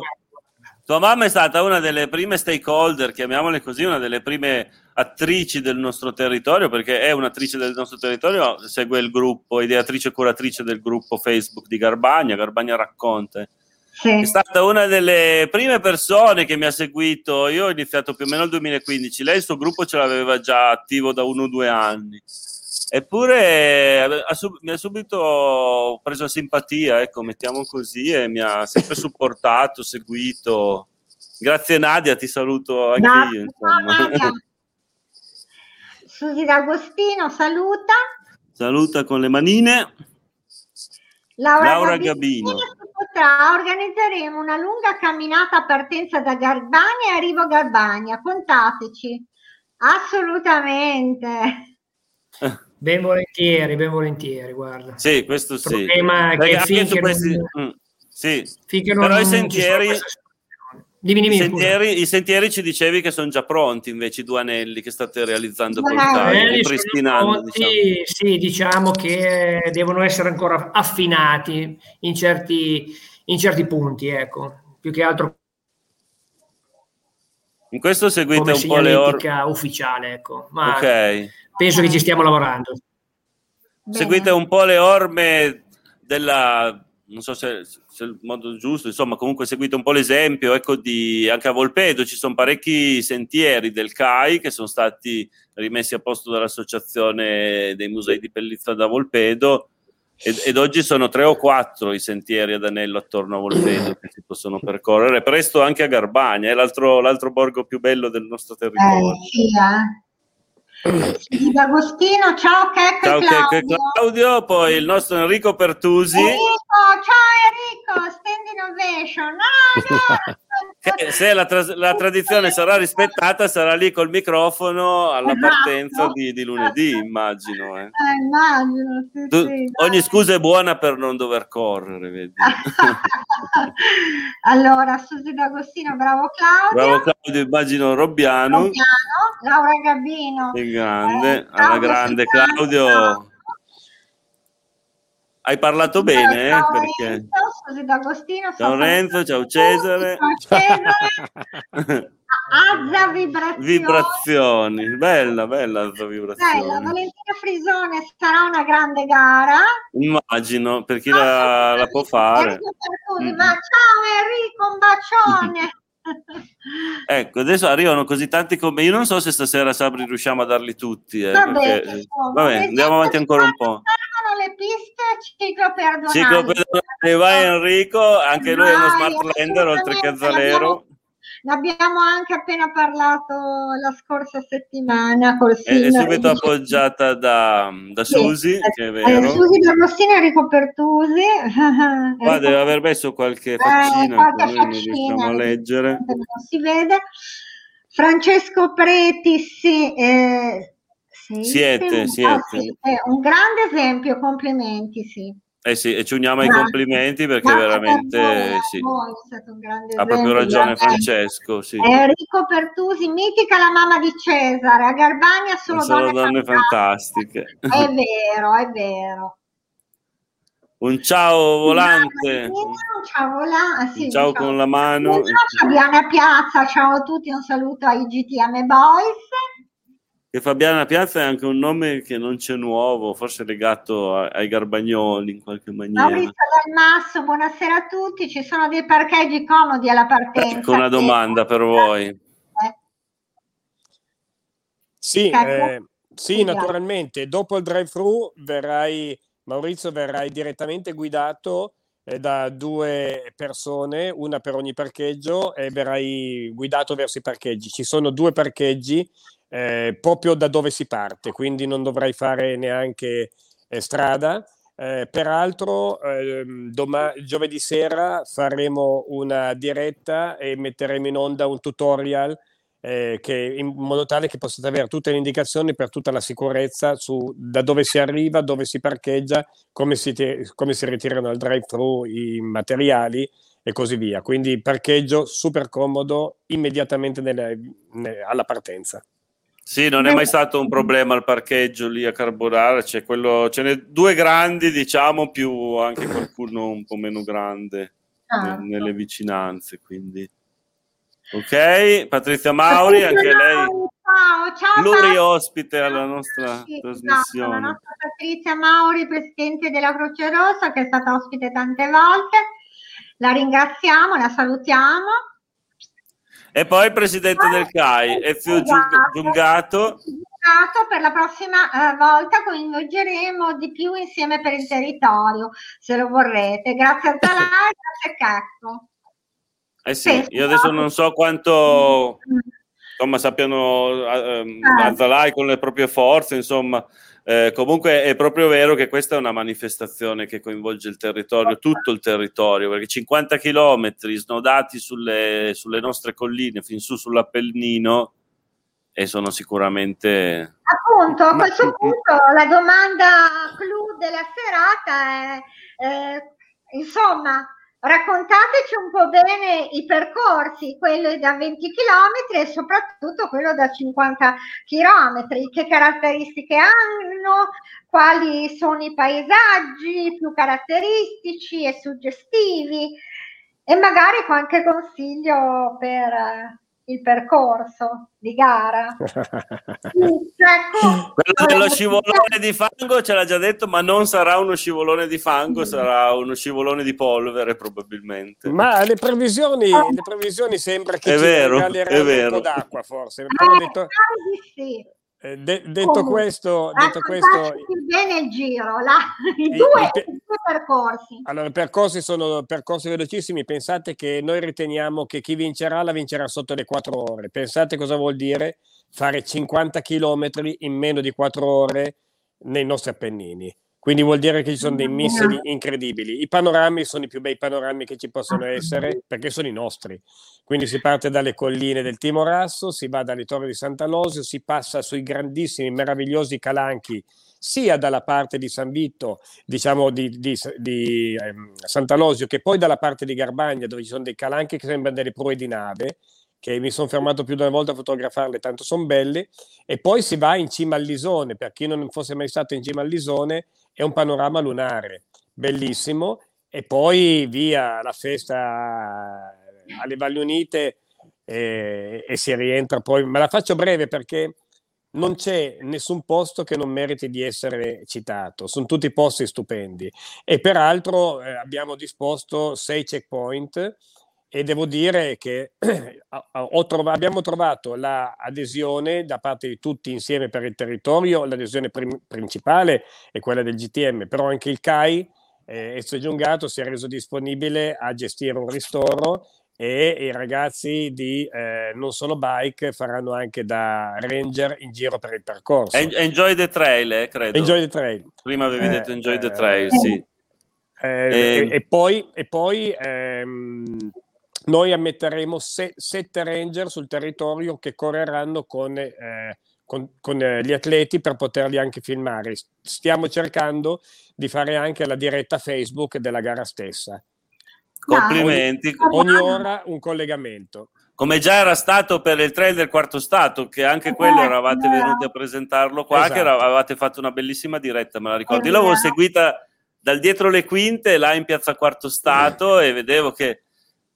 tua mamma è stata una delle prime stakeholder chiamiamole così una delle prime attrici del nostro territorio, perché è un'attrice del nostro territorio, segue il gruppo, ideatrice e curatrice del gruppo Facebook di Garbagna, Garbagna Racconte. Sì. È stata una delle prime persone che mi ha seguito. Io ho iniziato più o meno nel 2015. Lei il suo gruppo ce l'aveva già attivo da uno o due anni. Eppure ha sub- mi ha subito preso simpatia, ecco, mettiamo così, e mi ha sempre supportato, seguito. Grazie Nadia, ti saluto anche no, io. Insomma. Susi D'Agostino saluta. Saluta con le manine. Laura, Laura Gabino. Potrà, organizzeremo una lunga camminata a partenza da Garbania e arrivo a Garbania. Contateci. Assolutamente. Ben volentieri, ben volentieri, guarda. Sì, questo sì. Il problema è che finché questi... non, mm, sì. finché però non, i sentieri Dimmi, dimmi, I, sentieri, I, sentieri, ci dicevi che sono già pronti invece i due anelli che state realizzando col taglio, ripristinando. Diciamo. Sì, diciamo che devono essere ancora affinati in certi, in certi punti, ecco. Più che altro in questo seguite un po' le ore ufficiale, ecco. Ma okay. Penso che ci stiamo lavorando. Bene. Seguite un po' le orme della non so se, se, è il modo giusto, insomma, comunque seguite un po' l'esempio, ecco, di, anche a Volpedo ci sono parecchi sentieri del CAI che sono stati rimessi a posto dall'Associazione dei Musei di Pellizza da Volpedo ed, ed, oggi sono tre o quattro i sentieri ad anello attorno a Volpedo che si possono percorrere, presto anche a Garbagna, è l'altro, l'altro borgo più bello del nostro territorio. Eh, sì, eh. D'Agostino, ciao Checco ciao, Claudio. Claudio, poi il nostro Enrico Pertusi. Enrico, ciao Enrico, stand innovation. No, no. se la, tra- la, tradizione sarà rispettata, sarà lì col microfono alla esatto. partenza di, di lunedì, immagino. Eh. Eh, immagino sì, tu, sì, ogni scusa è buona per non dover correre, vedi. allora, Susi D'Agostino, bravo Claudio. Bravo Claudio, immagino Robbiano. Robbiano Laura Gabino. Grande, eh, alla grande Claudio. Hai parlato bene, ciao, eh, perché... Renzo, D'Agostino, ciao Renzo, ciao Cesare. Ciao Cesare. Azza vibrazioni. vibrazioni. Bella, bella Azza vibrazioni. Bella, Valentina Frisone sarà una grande gara. Immagino, per chi la, la, può fare. Mm. Ma ciao Enrico, un bacione. ecco, adesso arrivano così tanti come io non so se stasera Sabri riusciamo a darli tutti. Eh, vabbè, perché, vabbè andiamo avanti ancora un po'. Le piste ciclo perdonale. Ciclo perdonale, vai Enrico, anche vai, lui è uno smart lender oltre che Zalero. Ne abbiamo anche appena parlato la scorsa settimana col È, è subito appoggiata da, da Susi, sì, che è vero. Eh, Susi D'Agostino e Enrico Pertusi. Qua deve aver messo qualche faccina, eh, che noi non riusciamo a leggere. Non si vede. Francesco Preti, sì, eh, siete, siete. Ah, sì, un grande esempio, complimenti, sì. Eh sì, e ci uniamo ai complimenti perché Grazie veramente per sì. ha proprio ragione Francesco. Sì. Enrico Pertusi, mitica la mamma di Cesare, a Garbania solo, solo donne, donne fantastiche. fantastiche. È vero, è vero. Un ciao volante. Un ciao volante. Sì, un ciao, ciao, con la mano. Un ciao Fabiana Piazza, ciao a tutti, un saluto ai GTM Boys che Fabiana Piazza è anche un nome che non c'è nuovo, forse legato a, ai Garbagnoli in qualche maniera. Maurizio Del Masso, buonasera a tutti, ci sono dei parcheggi comodi alla partenza. Ecco una domanda per voi. Eh. Sì, eh, sì, naturalmente, dopo il drive-thru verrai, Maurizio, verrai direttamente guidato eh, da due persone, una per ogni parcheggio, e verrai guidato verso i parcheggi. Ci sono due parcheggi eh, proprio da dove si parte, quindi non dovrai fare neanche eh, strada. Eh, peraltro, ehm, doma- giovedì sera faremo una diretta e metteremo in onda un tutorial eh, che, in modo tale che possiate avere tutte le indicazioni per tutta la sicurezza su da dove si arriva, dove si parcheggia, come si, te- come si ritirano al drive-thru i materiali e così via. Quindi parcheggio super comodo immediatamente nelle, ne- alla partenza. Sì, non è mai stato un problema il parcheggio lì a Carbonara, c'è quello, ce n'è due grandi, diciamo, più anche qualcuno un po' meno grande ah. nelle vicinanze, quindi. Ok, Patrizia Mauri, anche lei. Ciao, ciao. Luri ospite alla nostra sì, trasmissione. la nostra Patrizia Mauri, presidente della Croce Rossa, che è stata ospite tante volte. La ringraziamo, la salutiamo. E poi presidente del CAI, Ezio esatto. Giungato. Per la prossima uh, volta coinvolgeremo di più insieme per il territorio, se lo vorrete. Grazie a Zalai, grazie a Cacco. Eh sì, io adesso non so quanto mm. Insomma, sappiano uh, Azzalai con le proprie forze, insomma, eh, comunque è proprio vero che questa è una manifestazione che coinvolge il territorio, tutto il territorio, perché 50 chilometri snodati sulle, sulle nostre colline, fin su sull'Appennino, e sono sicuramente... Appunto, a questo punto la domanda clou della serata è, eh, insomma, Raccontateci un po' bene i percorsi, quello da 20 km e soprattutto quello da 50 km, che caratteristiche hanno, quali sono i paesaggi più caratteristici e suggestivi? E magari qualche consiglio per il percorso di gara. Quello dello scivolone di fango ce l'ha già detto, ma non sarà uno scivolone di fango, sarà uno scivolone di polvere probabilmente. Ma le previsioni, le previsioni sembra che è ci vero, è vero. un po' d'acqua forse. Eh, Però detto, sì. Eh, de- detto questo, detto questo bene il giro, la, i, due, pe- i due percorsi. Allora, i percorsi sono percorsi velocissimi. Pensate che noi riteniamo che chi vincerà la vincerà sotto le 4 ore. Pensate cosa vuol dire fare 50 km in meno di 4 ore nei nostri Appennini. Quindi vuol dire che ci sono dei missili incredibili. I panorami sono i più bei panorami che ci possono essere perché sono i nostri. Quindi si parte dalle colline del Timorasso, si va dalle torri di Sant'Alosio, si passa sui grandissimi, meravigliosi calanchi sia dalla parte di San Vito, diciamo di, di, di ehm, Sant'Alosio, che poi dalla parte di Garbagna, dove ci sono dei calanchi che sembrano delle prue di nave, che mi sono fermato più di una volta a fotografarle, tanto sono belli, e poi si va in cima al Lisone, per chi non fosse mai stato in cima al Lisone, è un panorama lunare, bellissimo, e poi via la festa alle Valli Unite e, e si rientra poi, ma la faccio breve perché non c'è nessun posto che non meriti di essere citato, sono tutti posti stupendi. E peraltro eh, abbiamo disposto sei checkpoint e devo dire che ho trov- abbiamo trovato l'adesione da parte di tutti insieme per il territorio, l'adesione prim- principale è quella del GTM, però anche il CAI, eh, Ezio Giungato, si è reso disponibile a gestire un ristoro e i ragazzi di eh, Non Solo Bike faranno anche da ranger in giro per il percorso. En- enjoy the trail, eh, credo. Enjoy the trail. Prima avevi Eh, detto enjoy the eh, trail, sì. Eh, Ehm. e, e poi, e poi ehm, noi ammetteremo se- sette ranger sul territorio che correranno con, eh, con- con, eh, gli atleti per poterli anche filmare. Stiamo cercando di fare anche la diretta Facebook della gara stessa. Complimenti. Ogni ora un collegamento. Come già era stato per il trail del quarto stato, che anche quello eravate venuti a presentarlo qua, che Esatto. avevate fatto una bellissima diretta, me la ricordo. Io l'avevo seguita dal dietro le quinte, là in piazza Quarto Stato, e vedevo che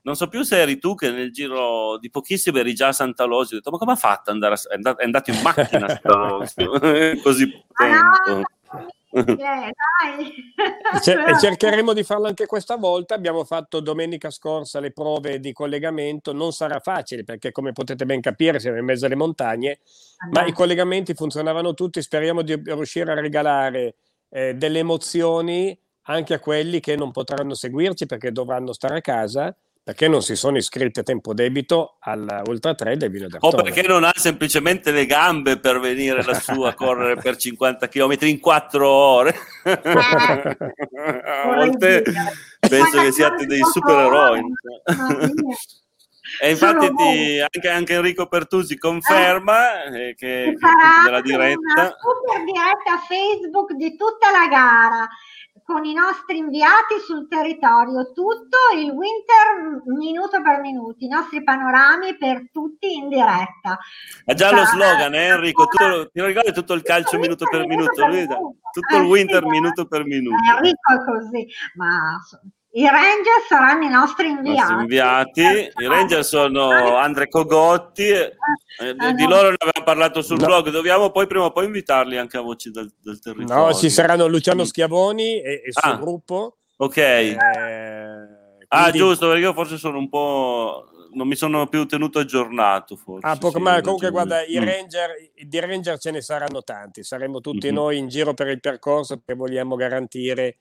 non so più se eri tu che nel giro di pochissimo eri già a Sant'Alosio. Ho detto, ma come ha fatto ad andare a... è andato, in macchina così Ah, dai. E cer- e cercheremo di farlo anche questa volta. Abbiamo fatto domenica scorsa le prove di collegamento. Non sarà facile perché, come potete ben capire, siamo in mezzo alle montagne, ma i collegamenti funzionavano tutti. Speriamo di riuscire a regalare eh, delle emozioni anche a quelli che non potranno seguirci perché dovranno stare a casa perché non si sono iscritti a tempo debito alla Ultra 3 del Vino O d'Artona. perché non ha semplicemente le gambe per venire lassù a correre per 50 km in 4 ore. a volte penso che siate dei supereroi. E infatti ti- anche, anche Enrico Pertusi conferma eh, che, che della diretta. Una super diretta Facebook di tutta la gara con i nostri inviati sul territorio, tutto il winter minuto per minuto, i nostri panorami per tutti in diretta. Ha già lo slogan, eh, Enrico? Tutto, ti ricordi tutto il calcio minuto per minuto? Lui dà tutto il Eh, winter sì, minuto per minuto. Eh, Enrico è così, ma i Ranger saranno i nostri I inviati. nostri inviati, i Ranger sono Andre Cogotti, eh, Ah, di no. loro ne abbiamo parlato sul No. blog, dobbiamo poi prima o poi invitarli anche a voci del, del territorio. No, ci saranno Luciano Schiavoni e, e il suo Ah. gruppo. Ok, eh, ah quindi- giusto, perché io forse sono un po'... non mi sono più tenuto aggiornato forse. Ah, poco sì, male. hai Comunque, guarda, i Mm. ranger, di ranger ce ne saranno tanti. Saremo tutti Mhm. noi in giro per il percorso perché vogliamo garantire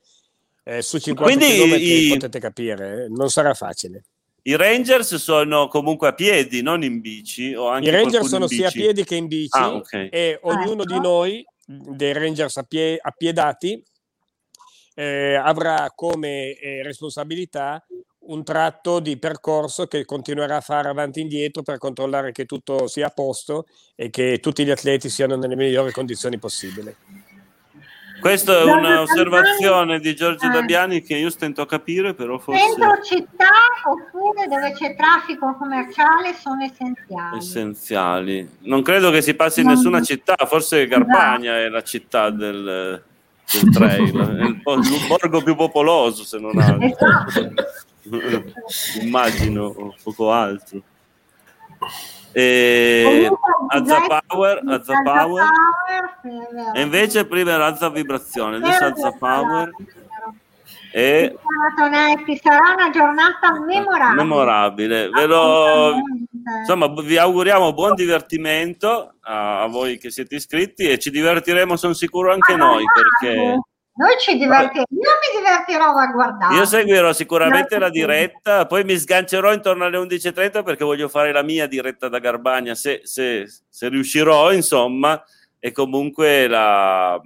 eh, su 50 Quindi km, i- potete capire, eh, non sarà facile. I Rangers sono comunque a piedi, non in bici. O anche I ranger qualcuno sono sia a piedi che in bici Ah, ok. e ognuno di Ecco. noi, dei rangers a pie- appiedati, eh, avrà come eh, responsabilità un tratto di percorso che continuerà a fare avanti e indietro per controllare che tutto sia a posto e che tutti gli atleti siano nelle migliori condizioni possibili. Questa è un'osservazione di Giorgio Eh. Dabbiani che io stento a capire, però forse Centro città oppure dove c'è traffico commerciale sono essenziali. essenziali. Non credo che si passi in nessuna città, forse Garpagna è la città del, del trail, è il, borgo più popoloso se non altro. Esatto. Immagino, poco altro. E alza power, alza power. E invece prima era alza vibrazione, adesso alza power. E... Sarà una giornata memorabile. Memorabile. Lo... Insomma, vi auguriamo buon divertimento a, a, voi che siete iscritti e ci divertiremo, sono sicuro, anche ah, noi. Perché... Noi ci divertiremo, io mi divertirò a guardare. Io seguirò sicuramente la diretta, poi mi sgancerò intorno alle 11.30 perché voglio fare la mia diretta da Garbagna, se, se, se riuscirò, insomma, e comunque la,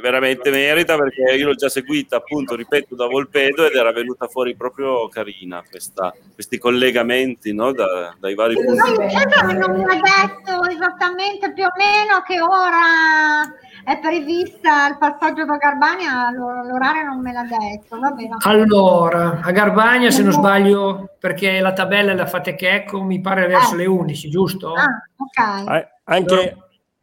veramente merita perché io l'ho già seguita appunto ripeto da Volpedo ed era venuta fuori proprio carina questa, questi collegamenti no, da, dai vari punti no, non mi ha detto esattamente più o meno che ora è prevista il passaggio da Garbania l'orario non me l'ha detto allora a Garbania se non sbaglio perché la tabella la fate che ecco mi pare verso eh. le 11 giusto? ah ok. Eh, anche,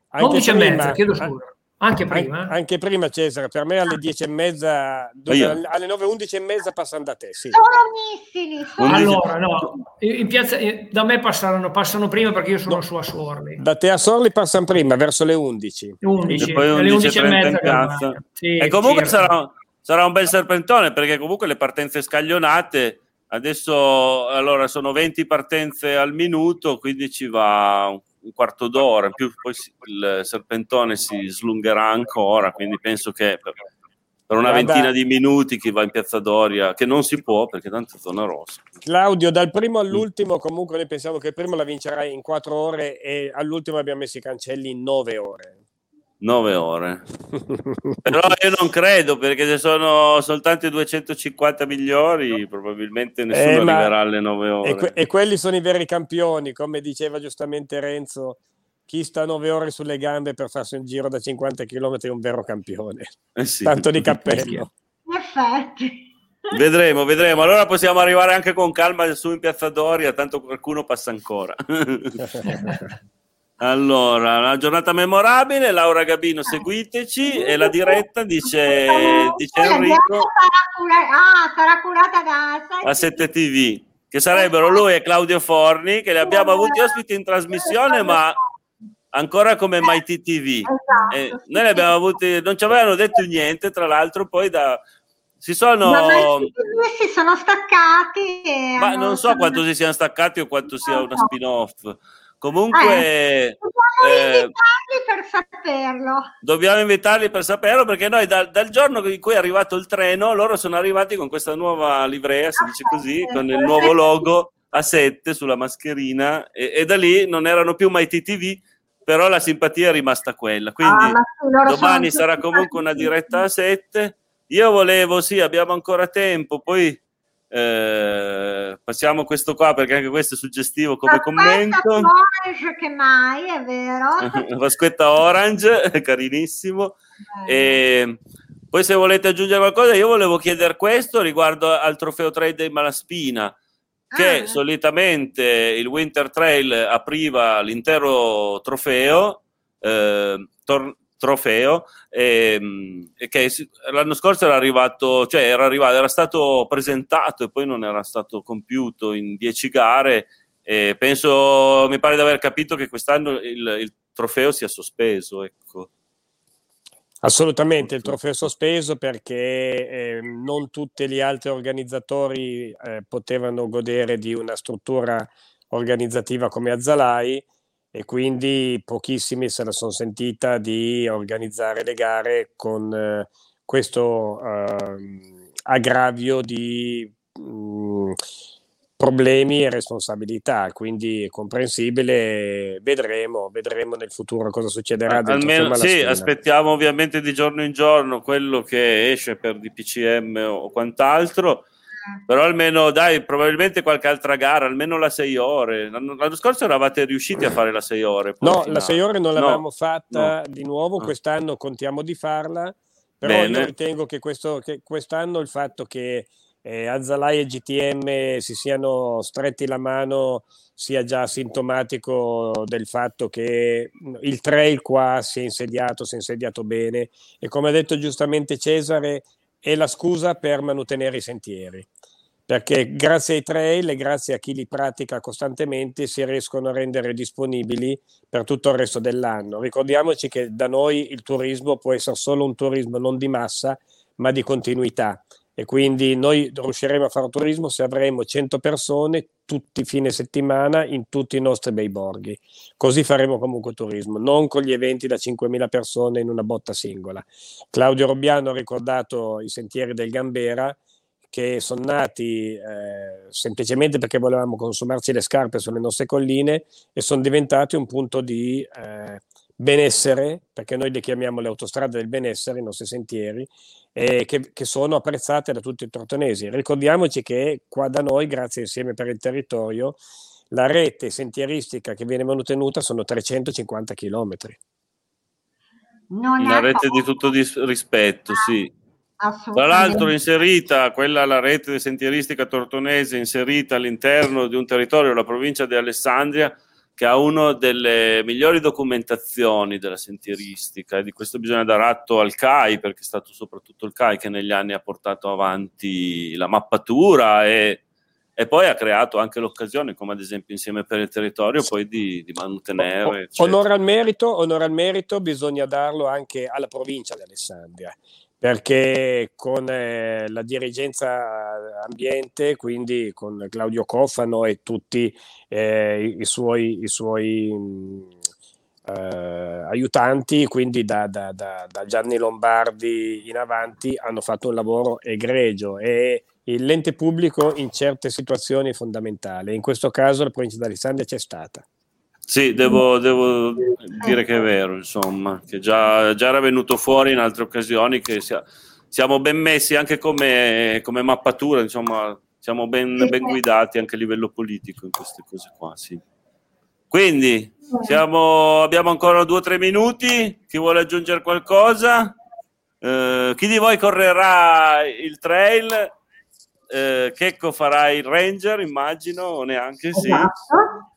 anche 11 e mezza chiedo scusa anche prima? An- anche prima Cesare, per me alle 10 e mezza, dove, alle 9, 11 e mezza passano da te. Sì. Sono missili. Sono allora, no, in piazza, da me passano, passano prima perché io sono no. su Assorli. Da te a Sorli passano prima, verso le 11. 11 e poi 11 alle 11 e mezza. Sì, e comunque sarà, sarà, un bel serpentone perché comunque le partenze scaglionate, adesso allora sono 20 partenze al minuto, quindi ci va un un quarto d'ora, in più poi il serpentone si slungherà ancora, quindi penso che per, per una ventina di minuti chi va in Piazza Doria, che non si può perché tanto è zona rossa. Claudio, dal primo all'ultimo comunque noi pensiamo che il primo la vincerai in quattro ore e all'ultimo abbiamo messo i cancelli in nove ore. 9 ore. Però io non credo perché se sono soltanto 250 migliori, probabilmente nessuno eh, arriverà alle 9 ore. E, que- e, quelli sono i veri campioni, come diceva giustamente Renzo. Chi sta 9 ore sulle gambe per farsi un giro da 50 km è un vero campione. Eh sì. Tanto di cappello. Perfetto. Vedremo, vedremo. Allora possiamo arrivare anche con calma su in Piazza Doria, tanto qualcuno passa ancora. Allora, la giornata memorabile, Laura Gabino, seguiteci e la diretta dice, dice Enrico. Ah, sarà curata da 7 TV, che sarebbero lui e Claudio Forni, che li abbiamo avuti ospiti in trasmissione, ma ancora come Mighty TV. Esatto, eh, noi li abbiamo avuti, non ci avevano detto niente, tra l'altro, poi da si sono, si sono staccati. ma non so quanto si siano staccati o quanto sia una spin-off. Comunque, eh, dobbiamo eh, invitarli per saperlo. Dobbiamo invitarli per saperlo perché noi dal, dal, giorno in cui è arrivato il treno, loro sono arrivati con questa nuova livrea, si dice così, con il nuovo logo a 7 sulla mascherina e, e da lì non erano più mai TTV, però la simpatia è rimasta quella. Quindi ah, domani sarà comunque una diretta a 7. Io volevo, sì, abbiamo ancora tempo, poi eh, passiamo questo qua perché anche questo è suggestivo come Vaschetta commento. Orange che mai, è vero. Vaschetta Orange, carinissimo. Eh. E poi se volete aggiungere qualcosa, io volevo chiedere questo riguardo al trofeo trail dei Malaspina, che ah. solitamente il Winter Trail apriva l'intero trofeo. Eh, tor- trofeo ehm, che l'anno scorso era arrivato, cioè era arrivato, era stato presentato e poi non era stato compiuto in dieci gare e penso, mi pare di aver capito che quest'anno il, il trofeo sia sospeso, ecco. Assolutamente, il trofeo è sospeso perché eh, non tutti gli altri organizzatori eh, potevano godere di una struttura organizzativa come Azzalai e quindi pochissimi se la sono sentita di organizzare le gare con eh, questo eh, aggravio di mh, mm, problemi e responsabilità, quindi è comprensibile, vedremo, vedremo nel futuro cosa succederà. Almeno sì, aspettiamo ovviamente di giorno in giorno quello che esce per DPCM o quant'altro però almeno dai, probabilmente qualche altra gara, almeno la 6 ore. L'anno, l'anno, scorso eravate riusciti a fare la 6 ore. No, la 6 ore non l'avevamo no, fatta no. di nuovo, ah. quest'anno contiamo di farla, però Bene. io ritengo che, questo, che quest'anno il fatto che eh, Azzalai e GTM si siano stretti la mano sia già sintomatico del fatto che il trail qua si è insediato, si è insediato bene e come ha detto giustamente Cesare, è la scusa per mantenere i sentieri perché grazie ai trail e grazie a chi li pratica costantemente si riescono a rendere disponibili per tutto il resto dell'anno. Ricordiamoci che da noi il turismo può essere solo un turismo non di massa, ma di continuità e quindi noi riusciremo a fare turismo se avremo 100 persone tutti fine settimana in tutti i nostri bei borghi. Così faremo comunque turismo, non con gli eventi da 5.000 persone in una botta singola. Claudio Robbiano ha ricordato i sentieri del Gambera, che sono nati eh, semplicemente perché volevamo consumarci le scarpe sulle nostre colline e sono diventati un punto di eh, benessere, perché noi le chiamiamo le autostrade del benessere, i nostri sentieri, eh, che, che, sono apprezzate da tutti i tortonesi. Ricordiamoci che qua da noi, grazie insieme per il territorio, la rete sentieristica che viene manutenuta sono 350 chilometri. Una rete di tutto di rispetto, sì. Tra l'altro inserita quella la rete sentieristica tortonese inserita all'interno di un territorio, la provincia di Alessandria, che ha una delle migliori documentazioni della sentieristica e di questo bisogna dare atto al CAI perché è stato soprattutto il CAI che negli anni ha portato avanti la mappatura e, e poi ha creato anche l'occasione, come ad esempio insieme per il territorio, poi di, di mantenere. Onore al, merito, onore al merito bisogna darlo anche alla provincia di Alessandria perché con eh, la dirigenza ambiente, quindi con Claudio Cofano e tutti eh, i suoi, i suoi mh, eh, aiutanti, quindi da, da, da, da, Gianni Lombardi in avanti, hanno fatto un lavoro egregio e l'ente pubblico in certe situazioni è fondamentale. In questo caso la provincia di Alessandria c'è stata. Sì, devo, devo, dire che è vero, insomma, che già, già, era venuto fuori in altre occasioni che sia, siamo ben messi anche come, come mappatura, insomma, siamo ben, ben, guidati anche a livello politico in queste cose qua, sì. Quindi, siamo, abbiamo ancora due o tre minuti, chi vuole aggiungere qualcosa? Eh, chi di voi correrà il trail? Eh, Checco farà il ranger, immagino, o neanche sì. Esatto.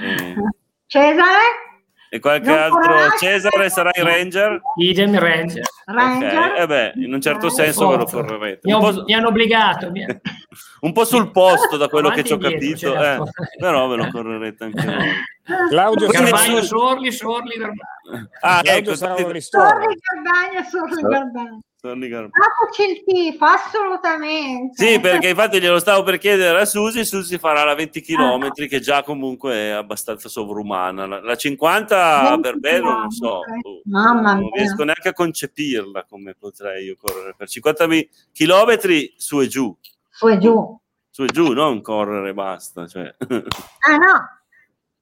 Eh. Cesare? E qualche non altro? Cesare sarà il Ranger? Idem Ranger. Ranger. Okay. Eh beh, in un certo senso ve lo correrete. Mi, ho, mi hanno obbligato. un po' sul posto da quello che ci ho capito, eh, però ve lo correrete anche voi. Claudio Garbagno, Sorli, Sorli, Garbagno. Ah, ecco, sarà un ristoro. Sorli, Garbagno, Sorli, Garbagno. Fateci il tifo, assolutamente. Sì, perché infatti glielo stavo per chiedere a Susi, Susi farà la 20 km che già comunque è abbastanza sovrumana. La, la 50 per bello non so, Mamma non mia. riesco neanche a concepirla come potrei io correre per 50 km su e giù. Su e giù. Su e giù, non correre basta. Cioè. Ah no,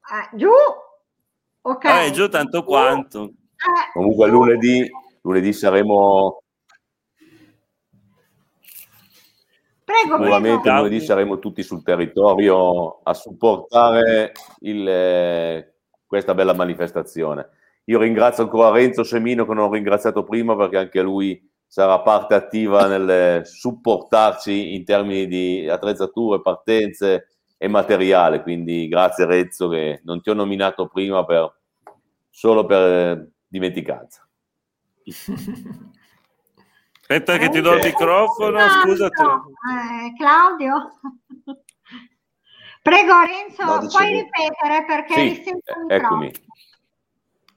ah, giù, ok. Eh, giù tanto quanto. Eh, Comunque lunedì, lunedì saremo Prego, Nuovamente prego. lunedì saremo tutti sul territorio a supportare il, eh, questa bella manifestazione. Io ringrazio ancora Renzo Semino che non ho ringraziato prima perché anche lui sarà parte attiva nel supportarci in termini di attrezzature, partenze e materiale. Quindi grazie Renzo che non ti ho nominato prima per, solo per dimenticanza. Aspetta che ti do il microfono, scusa. Eh, Claudio. Prego Renzo, no, puoi ripetere perché sì, eccomi.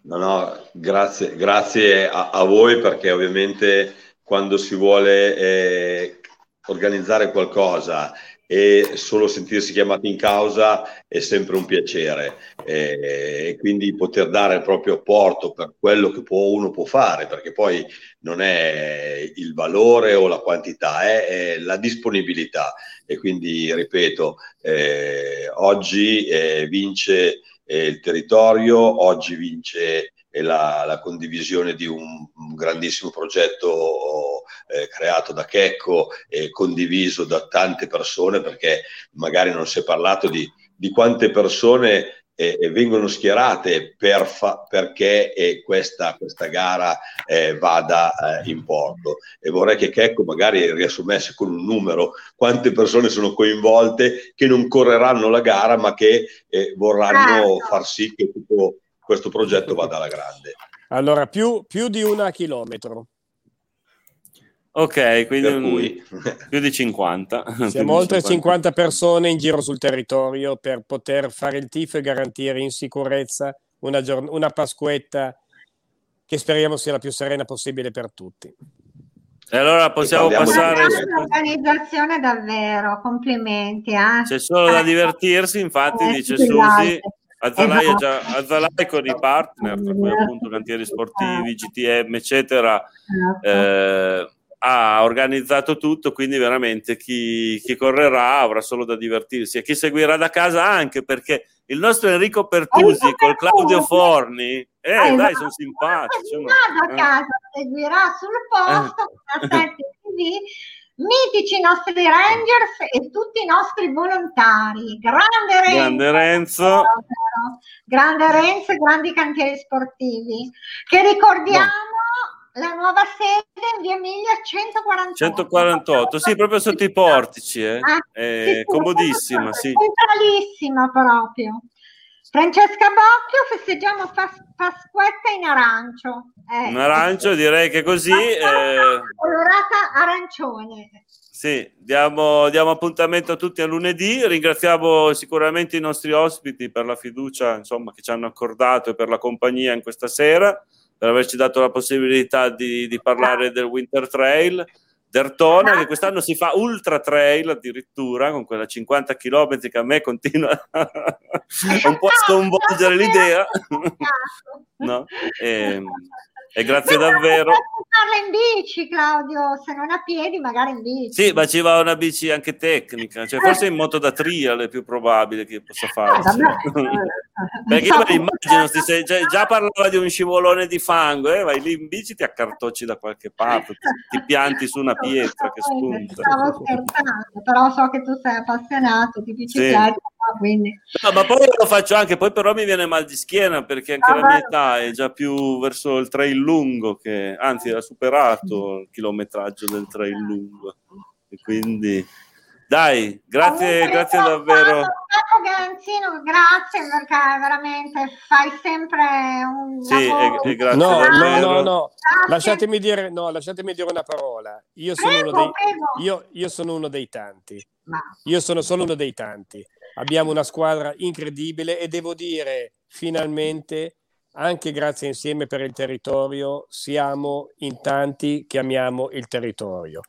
No, no, grazie, grazie a, a, voi perché ovviamente quando si vuole eh, organizzare qualcosa e solo sentirsi chiamati in causa è sempre un piacere. E quindi poter dare il proprio apporto per quello che può, uno può fare perché poi non è il valore o la quantità è, è la disponibilità. E quindi ripeto eh, oggi eh, vince eh, il territorio oggi vince la, la condivisione di un, un grandissimo progetto eh, creato da Checco e condiviso da tante persone, perché magari non si è parlato di, di quante persone eh, vengono schierate per fa- perché eh, questa, questa, gara eh, vada eh, in porto. E vorrei che Checco magari riassumesse con un numero quante persone sono coinvolte che non correranno la gara ma che eh, vorranno certo. far sì che tutto questo progetto vada alla grande. Allora, più, più di una chilometro. Ok, quindi cui- più di 50. Più di Siamo oltre 50 persone in giro sul territorio per poter fare il tifo e garantire in sicurezza una, giorn- una Pasquetta che speriamo sia la più serena possibile per tutti. E allora possiamo E passare... Un'organizzazione davvero, complimenti. Eh. C'è solo da divertirsi, infatti, Eh, dice Susi. Azzalai, Esatto. già, Azzalai con i partner, tra cui appunto cantieri sportivi, GTM, eccetera, Esatto. eh, ha organizzato tutto, quindi veramente chi, chi correrà avrà solo da divertirsi e chi seguirà da casa anche perché il nostro Enrico Pertusi Enrico col Claudio. Forni, eh, Ah, dai, esatto. sono simpatici. Non insomma, vado a eh. casa, seguirà sul posto 7 TV, mitici i nostri Rangers e tutti i nostri volontari. Grande Renzo, Grande Renzo. Grande Renzo e grandi cantieri sportivi. Che ricordiamo la nuova sede in via Emilia 148. 148, sì, proprio sotto i portici, eh. Ah, È sì, sì, comodissima, sì. Centralissima proprio. Francesca Bocchio, festeggiamo Pas- Pasquetta in arancio. Eh, Un arancio, direi che così... eh, colorata arancione. Sì, diamo, diamo appuntamento a tutti a lunedì. Ringraziamo sicuramente i nostri ospiti per la fiducia insomma, che ci hanno accordato e per la compagnia in questa sera, per averci dato la possibilità di, di parlare del Winter Trail. Dertona, che quest'anno si fa ultra trail addirittura, con quella 50 km che a me continua un po' a sconvolgere l'idea. no? e, e grazie Beh, davvero. farla in bici, Claudio, se non a piedi, magari in bici. Sì, ma ci va una bici anche tecnica, cioè forse in moto da trial è più probabile che possa farsi. Ah. Perché io lo immagino, sti- se- già, già parlava di un scivolone di fango, eh, vai lì in bici ti accartocci da qualche parte, ti, ti pianti su una pietra che spunta. Stavo scherzando, però so che tu sei appassionato di bicicletta, no? Quindi... No, ma poi lo faccio anche, poi però mi viene mal di schiena perché anche la Ah, mia beh. età è già più verso il trail lungo, che anzi ha superato il chilometraggio del trail lungo. E quindi dai, grazie, Comunque, grazie davvero. Marco Galanzino, grazie perché veramente fai sempre un Sì, lavoro e- e grazie No, no, no, no. Lasciatemi dire, no, lasciatemi dire una parola. Io sono, Prego, uno dei, io, io sono uno dei tanti. Ma- Io sono solo uno dei tanti. Abbiamo una squadra incredibile e devo dire, finalmente, anche grazie insieme per il territorio, siamo in tanti che amiamo il territorio.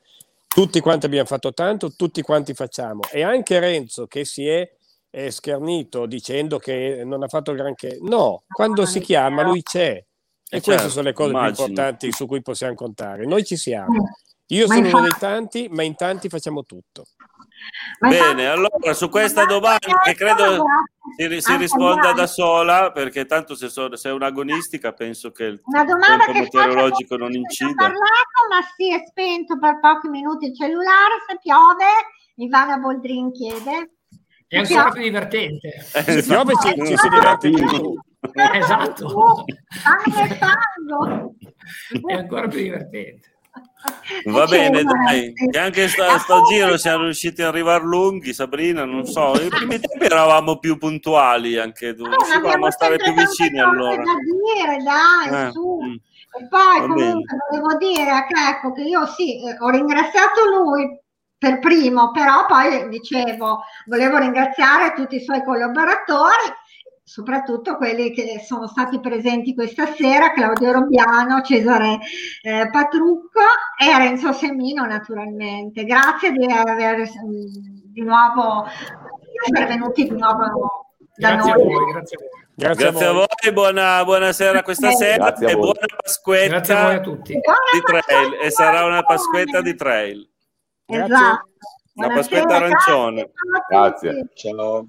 Tutti quanti abbiamo fatto tanto, tutti quanti facciamo. E anche Renzo che si è eh, schernito dicendo che non ha fatto granché. No, quando si chiama lui c'è. E Eh, queste certo, sono le cose immagino. più importanti su cui possiamo contare. Noi ci siamo. Eh, Io Ma sono uno dei tanti, ma in tanti facciamo tutto. Ma Bene, infatti- allora su questa domanda che credo si, si Ah, risponda da sola, perché tanto se, so- se è un'agonistica penso che il Una domanda tempo che meteorologico non ho incida. parlato, ma si è spento per pochi minuti il cellulare, se piove, Ivana Boldrin chiede. È ancora più divertente. Eh, Se piove ci, ci si diverte di più. Esatto. E fango. È ancora più divertente. Va Ok, bene, dai, che anche sta, sto giro siamo riusciti ad arrivare lunghi, Sabrina, non so, nei primi tempi eravamo più puntuali anche, tu, Eh, riuscivamo a stare più vicini allora. da dire, dai, Eh, su. mm. E poi Va comunque volevo dire a Checco che io sì, eh, ho ringraziato lui per primo, però poi dicevo, volevo ringraziare tutti i suoi collaboratori, soprattutto quelli che sono stati presenti questa sera, Claudio Robbiano, Cesare eh, Patrucco e Renzo Semino naturalmente. Grazie di aver mm, di nuovo di essere venuti di nuovo da Grazie a noi. voi, grazie a voi. Grazie, Grazie a voi, buona, buonasera questa Grazie sera a e voi. buona Pasquetta Grazie a voi a tutti. Di trail e sarà una Pasquetta di trail. Esatto. Una Pasquetta arancione. a. Grazie. Ciao.